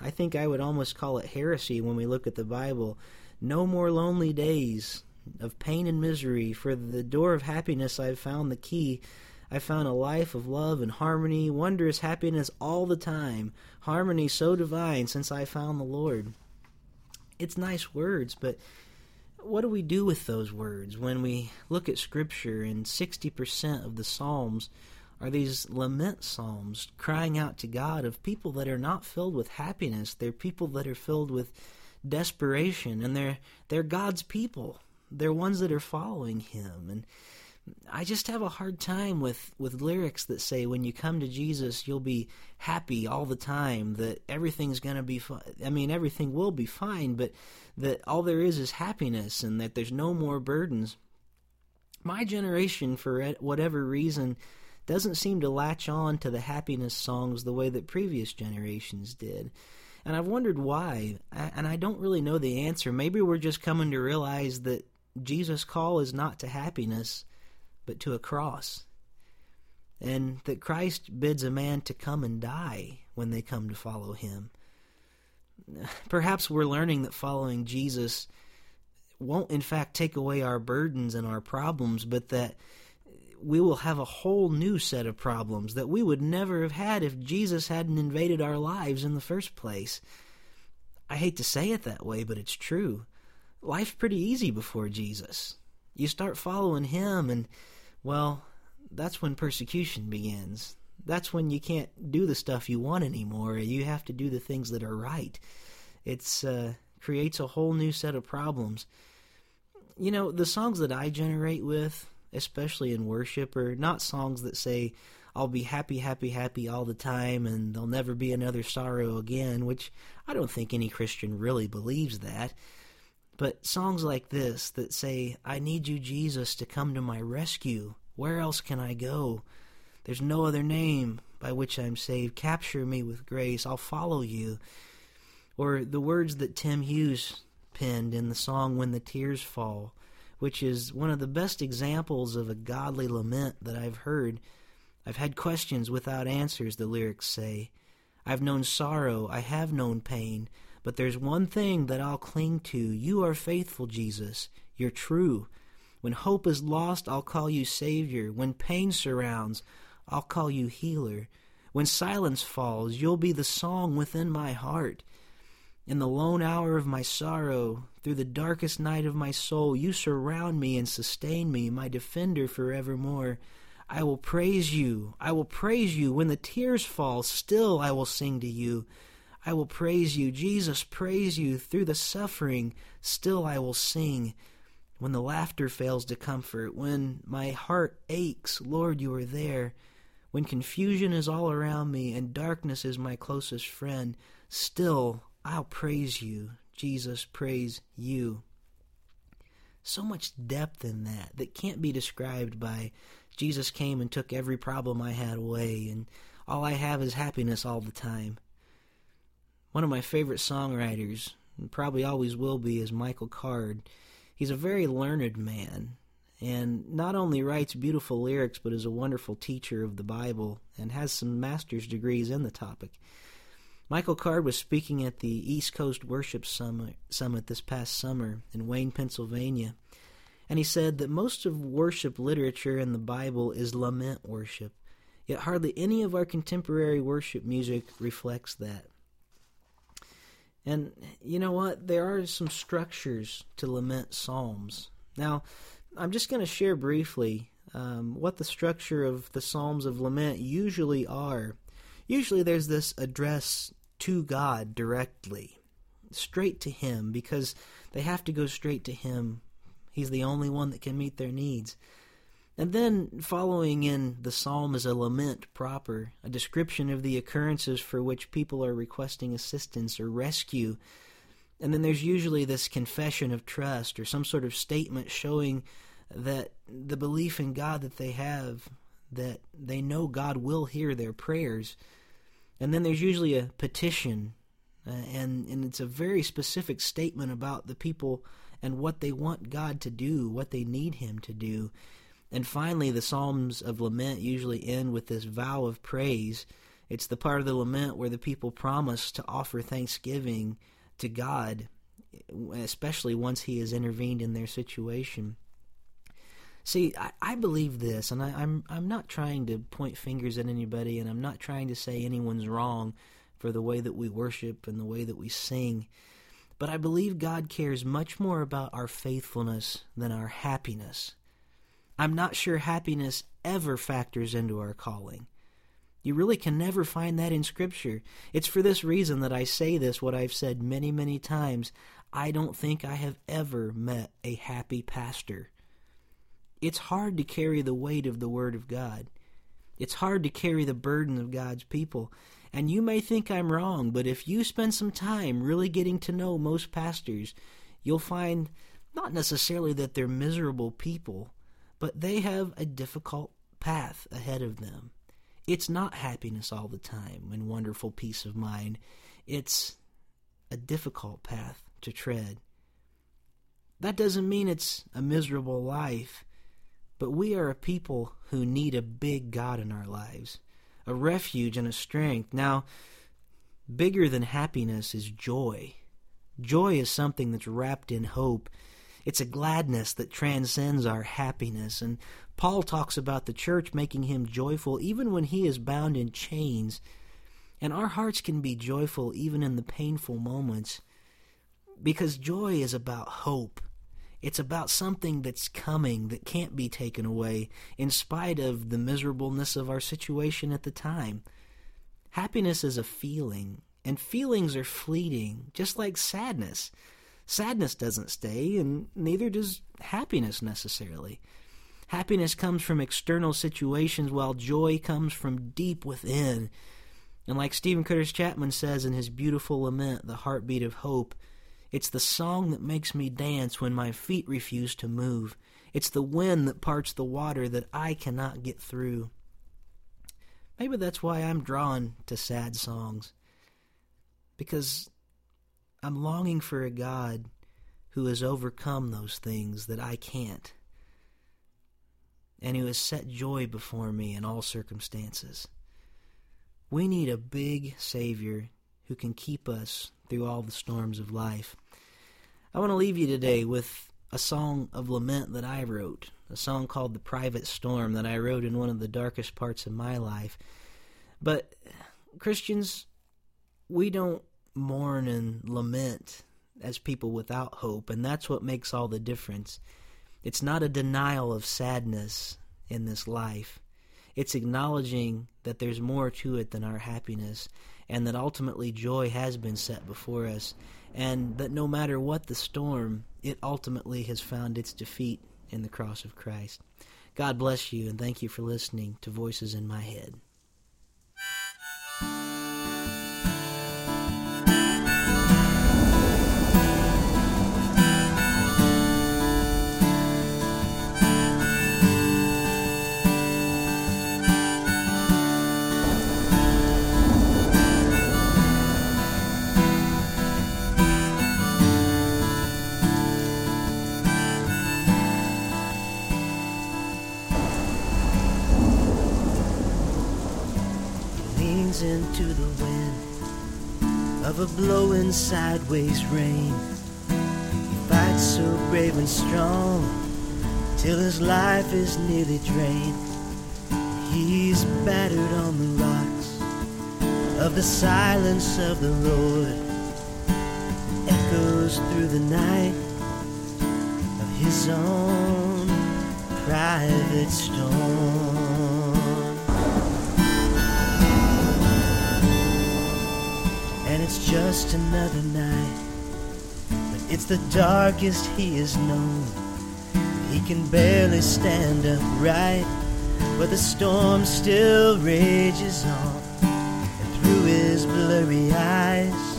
I think I would almost call it heresy when we look at the Bible. No more lonely days of pain and misery, for the door of happiness I've found the key. I found a life of love and harmony, wondrous happiness all the time, harmony so divine since I found the Lord. It's nice words, but what do we do with those words when we look at Scripture and 60% of the Psalms are these lament psalms crying out to God of people that are not filled with happiness. They're people that are filled with desperation and they're they're God's people. They're ones that are following him and I just have a hard time with, with lyrics that say when you come to Jesus, you'll be happy all the time, that everything's going to be fine. I mean, everything will be fine, but that all there is is happiness and that there's no more burdens. My generation, for whatever reason, doesn't seem to latch on to the happiness songs the way that previous generations did. And I've wondered why, and I don't really know the answer. Maybe we're just coming to realize that Jesus' call is not to happiness, but to a cross. And that Christ bids a man to come and die when they come to follow him. Perhaps we're learning that following Jesus won't, in fact, take away our burdens and our problems, but that we will have a whole new set of problems that we would never have had if Jesus hadn't invaded our lives in the first place. I hate to say it that way, but it's true. Life's pretty easy before Jesus. You start following him, and, well, that's when persecution begins. That's when you can't do the stuff you want anymore. You have to do the things that are right. It's uh, creates a whole new set of problems. You know, the songs that I generate with, especially in worship, are not songs that say, I'll be happy, happy, happy all the time and there'll never be another sorrow again, which I don't think any Christian really believes that. But songs like this that say, I need you, Jesus, to come to my rescue. Where else can I go? There's no other name by which I'm saved. Capture me with grace. I'll follow you. Or the words that Tim Hughes penned in the song When the Tears Fall, which is one of the best examples of a godly lament that I've heard. I've had questions without answers, the lyrics say. I've known sorrow, I have known pain. But there's one thing that I'll cling to. You are faithful, Jesus. You're true. When hope is lost, I'll call you Savior. When pain surrounds, I'll call you Healer. When silence falls, you'll be the song within my heart. In the lone hour of my sorrow, through the darkest night of my soul, you surround me and sustain me, my defender forevermore. I will praise you. I will praise you. When the tears fall, still I will sing to you. I will praise you. Jesus, praise you. Through the suffering, still I will sing. When the laughter fails to comfort, when my heart aches, Lord, you are there. When confusion is all around me and darkness is my closest friend, still I'll praise you. Jesus, praise you. So much depth in that that can't be described by Jesus came and took every problem I had away, and all I have is happiness all the time. One of my favorite songwriters, and probably always will be, is Michael Card. He's a very learned man, and not only writes beautiful lyrics, but is a wonderful teacher of the Bible and has some master's degrees in the topic. Michael Card was speaking at the East Coast Worship Summit, Summit this past summer in Wayne, Pennsylvania, and he said that most of worship literature in the Bible is lament worship, yet hardly any of our contemporary worship music reflects that. And you know what? There are some structures to lament psalms. Now, I'm just going to share briefly um, what the structure of the psalms of lament usually are. Usually, there's this address to God directly, straight to Him, because they have to go straight to Him. He's the only one that can meet their needs. And then, following in the psalm is a lament proper, a description of the occurrences for which people are requesting assistance or rescue. And then there's usually this confession of trust or some sort of statement showing that the belief in God that they have, that they know God will hear their prayers. And then there's usually a petition, uh, and, and it's a very specific statement about the people and what they want God to do, what they need Him to do. And finally, the Psalms of Lament usually end with this vow of praise. It's the part of the lament where the people promise to offer thanksgiving to God, especially once He has intervened in their situation. See, I, I believe this, and I, I'm I'm not trying to point fingers at anybody, and I'm not trying to say anyone's wrong for the way that we worship and the way that we sing. But I believe God cares much more about our faithfulness than our happiness. I'm not sure happiness ever factors into our calling. You really can never find that in Scripture. It's for this reason that I say this, what I've said many, many times. I don't think I have ever met a happy pastor. it's hard to carry the weight of the Word of God. It's hard to carry the burden of God's people. And you may think I'm wrong, but if you spend some time really getting to know most pastors, you'll find not necessarily that they're miserable people, but they have a difficult path ahead of them. It's not happiness all the time and wonderful peace of mind. It's a difficult path to tread. That doesn't mean it's a miserable life, but we are a people who need a big God in our lives, a refuge and a strength. Now, bigger than happiness is joy. Joy is something that's wrapped in hope. It's a gladness that transcends our happiness. And Paul talks about the church making him joyful even when he is bound in chains. And our hearts can be joyful even in the painful moments because joy is about hope. It's about something that's coming that can't be taken away in spite of the miserableness of our situation at the time. Happiness is a feeling, and feelings are fleeting, just like sadness. Sadness doesn't stay, and neither does happiness necessarily. Happiness comes from external situations, while joy comes from deep within. And like Steven Curtis Chapman says in his beautiful lament, The Heartbeat of Hope, it's the song that makes me dance when my feet refuse to move. It's the wind that parts the water that I cannot get through. Maybe that's why I'm drawn to sad songs. Because I'm longing for a God who has overcome those things that I can't, and who has set joy before me in all circumstances. We need a big Savior who can keep us through all the storms of life. I want to leave you today with a song of lament that I wrote, a song called The Private Storm that I wrote in one of the darkest parts of my life. But Christians, we don't mourn and lament as people without hope, and that's what makes all the difference. It's not a denial of sadness in this life. It's acknowledging that there's more to it than our happiness, and that ultimately joy has been set before us, and that no matter what the storm, it ultimately has found its defeat in the cross of Christ. God bless you, and thank you for listening to Voices in My Head. A blowing sideways rain. He fights so brave and strong till his life is nearly drained. He's battered on the rocks of the silence of the Lord. Echoes through the night of his own private storm. It's just another night. But it's the darkest he has known. He can barely stand upright, but the storm still rages on. And through his blurry eyes,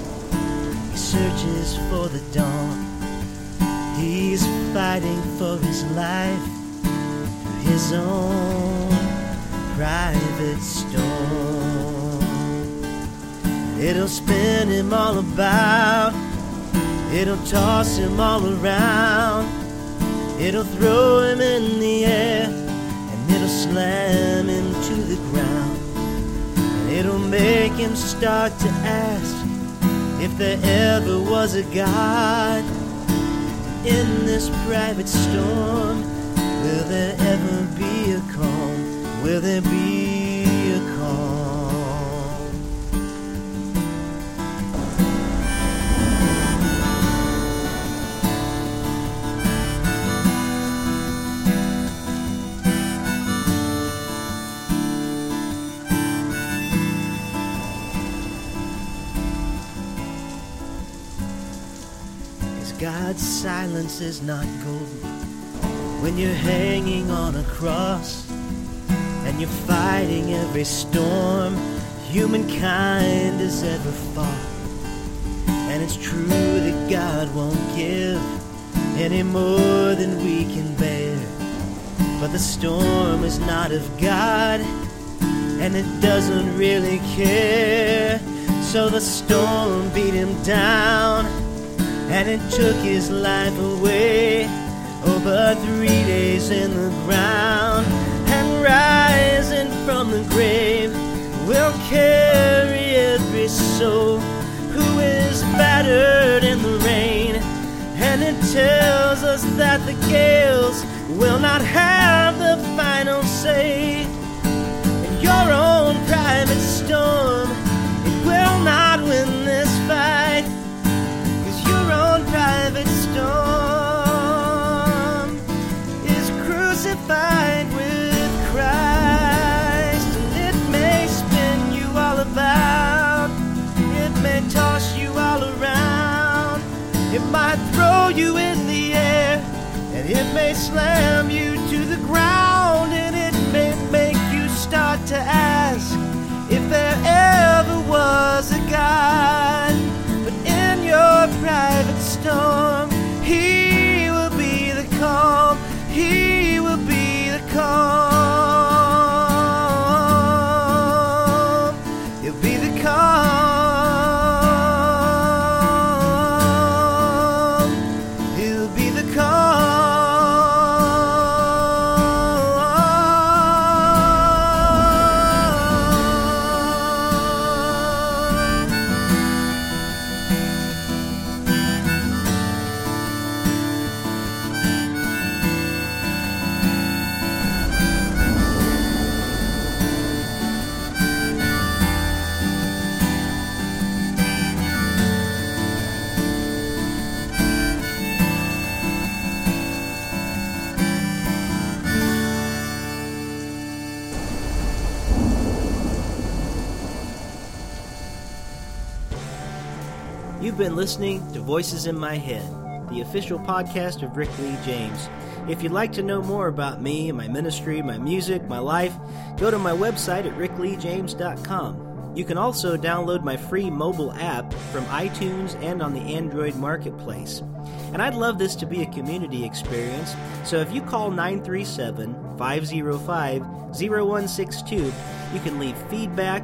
he searches for the dawn. He's fighting for his life through his own private storm. It'll spin him all about. It'll toss him all around. It'll throw him in the air. And it'll slam him to the ground. And it'll make him start to ask if there ever was a God. In this private storm, will there ever be a calm? Will there be God's silence is not golden, when you're hanging on a cross and you're fighting every storm humankind has ever fought. And it's true that God won't give any more than we can bear. But the storm is not of God, and it doesn't really care. So the storm beat him down, and it took his life away. But three days in the ground, and rising from the grave will carry every soul who is battered in the rain. And it tells us that the gales will not have the final say. In your own private storm, it will not win this private storm is crucified with Christ. And it may spin you all about, it may toss you all around, it might throw you in the air, and it may slam you listening to Voices in My Head, the official podcast of Rick Lee James. If you'd like to know more about me, my ministry, my music, my life, go to my website at rickleejames.com. You can also download my free mobile app from iTunes and on the Android Marketplace. And I'd love this to be a community experience, so if you call 937 505 0162, you can leave feedback,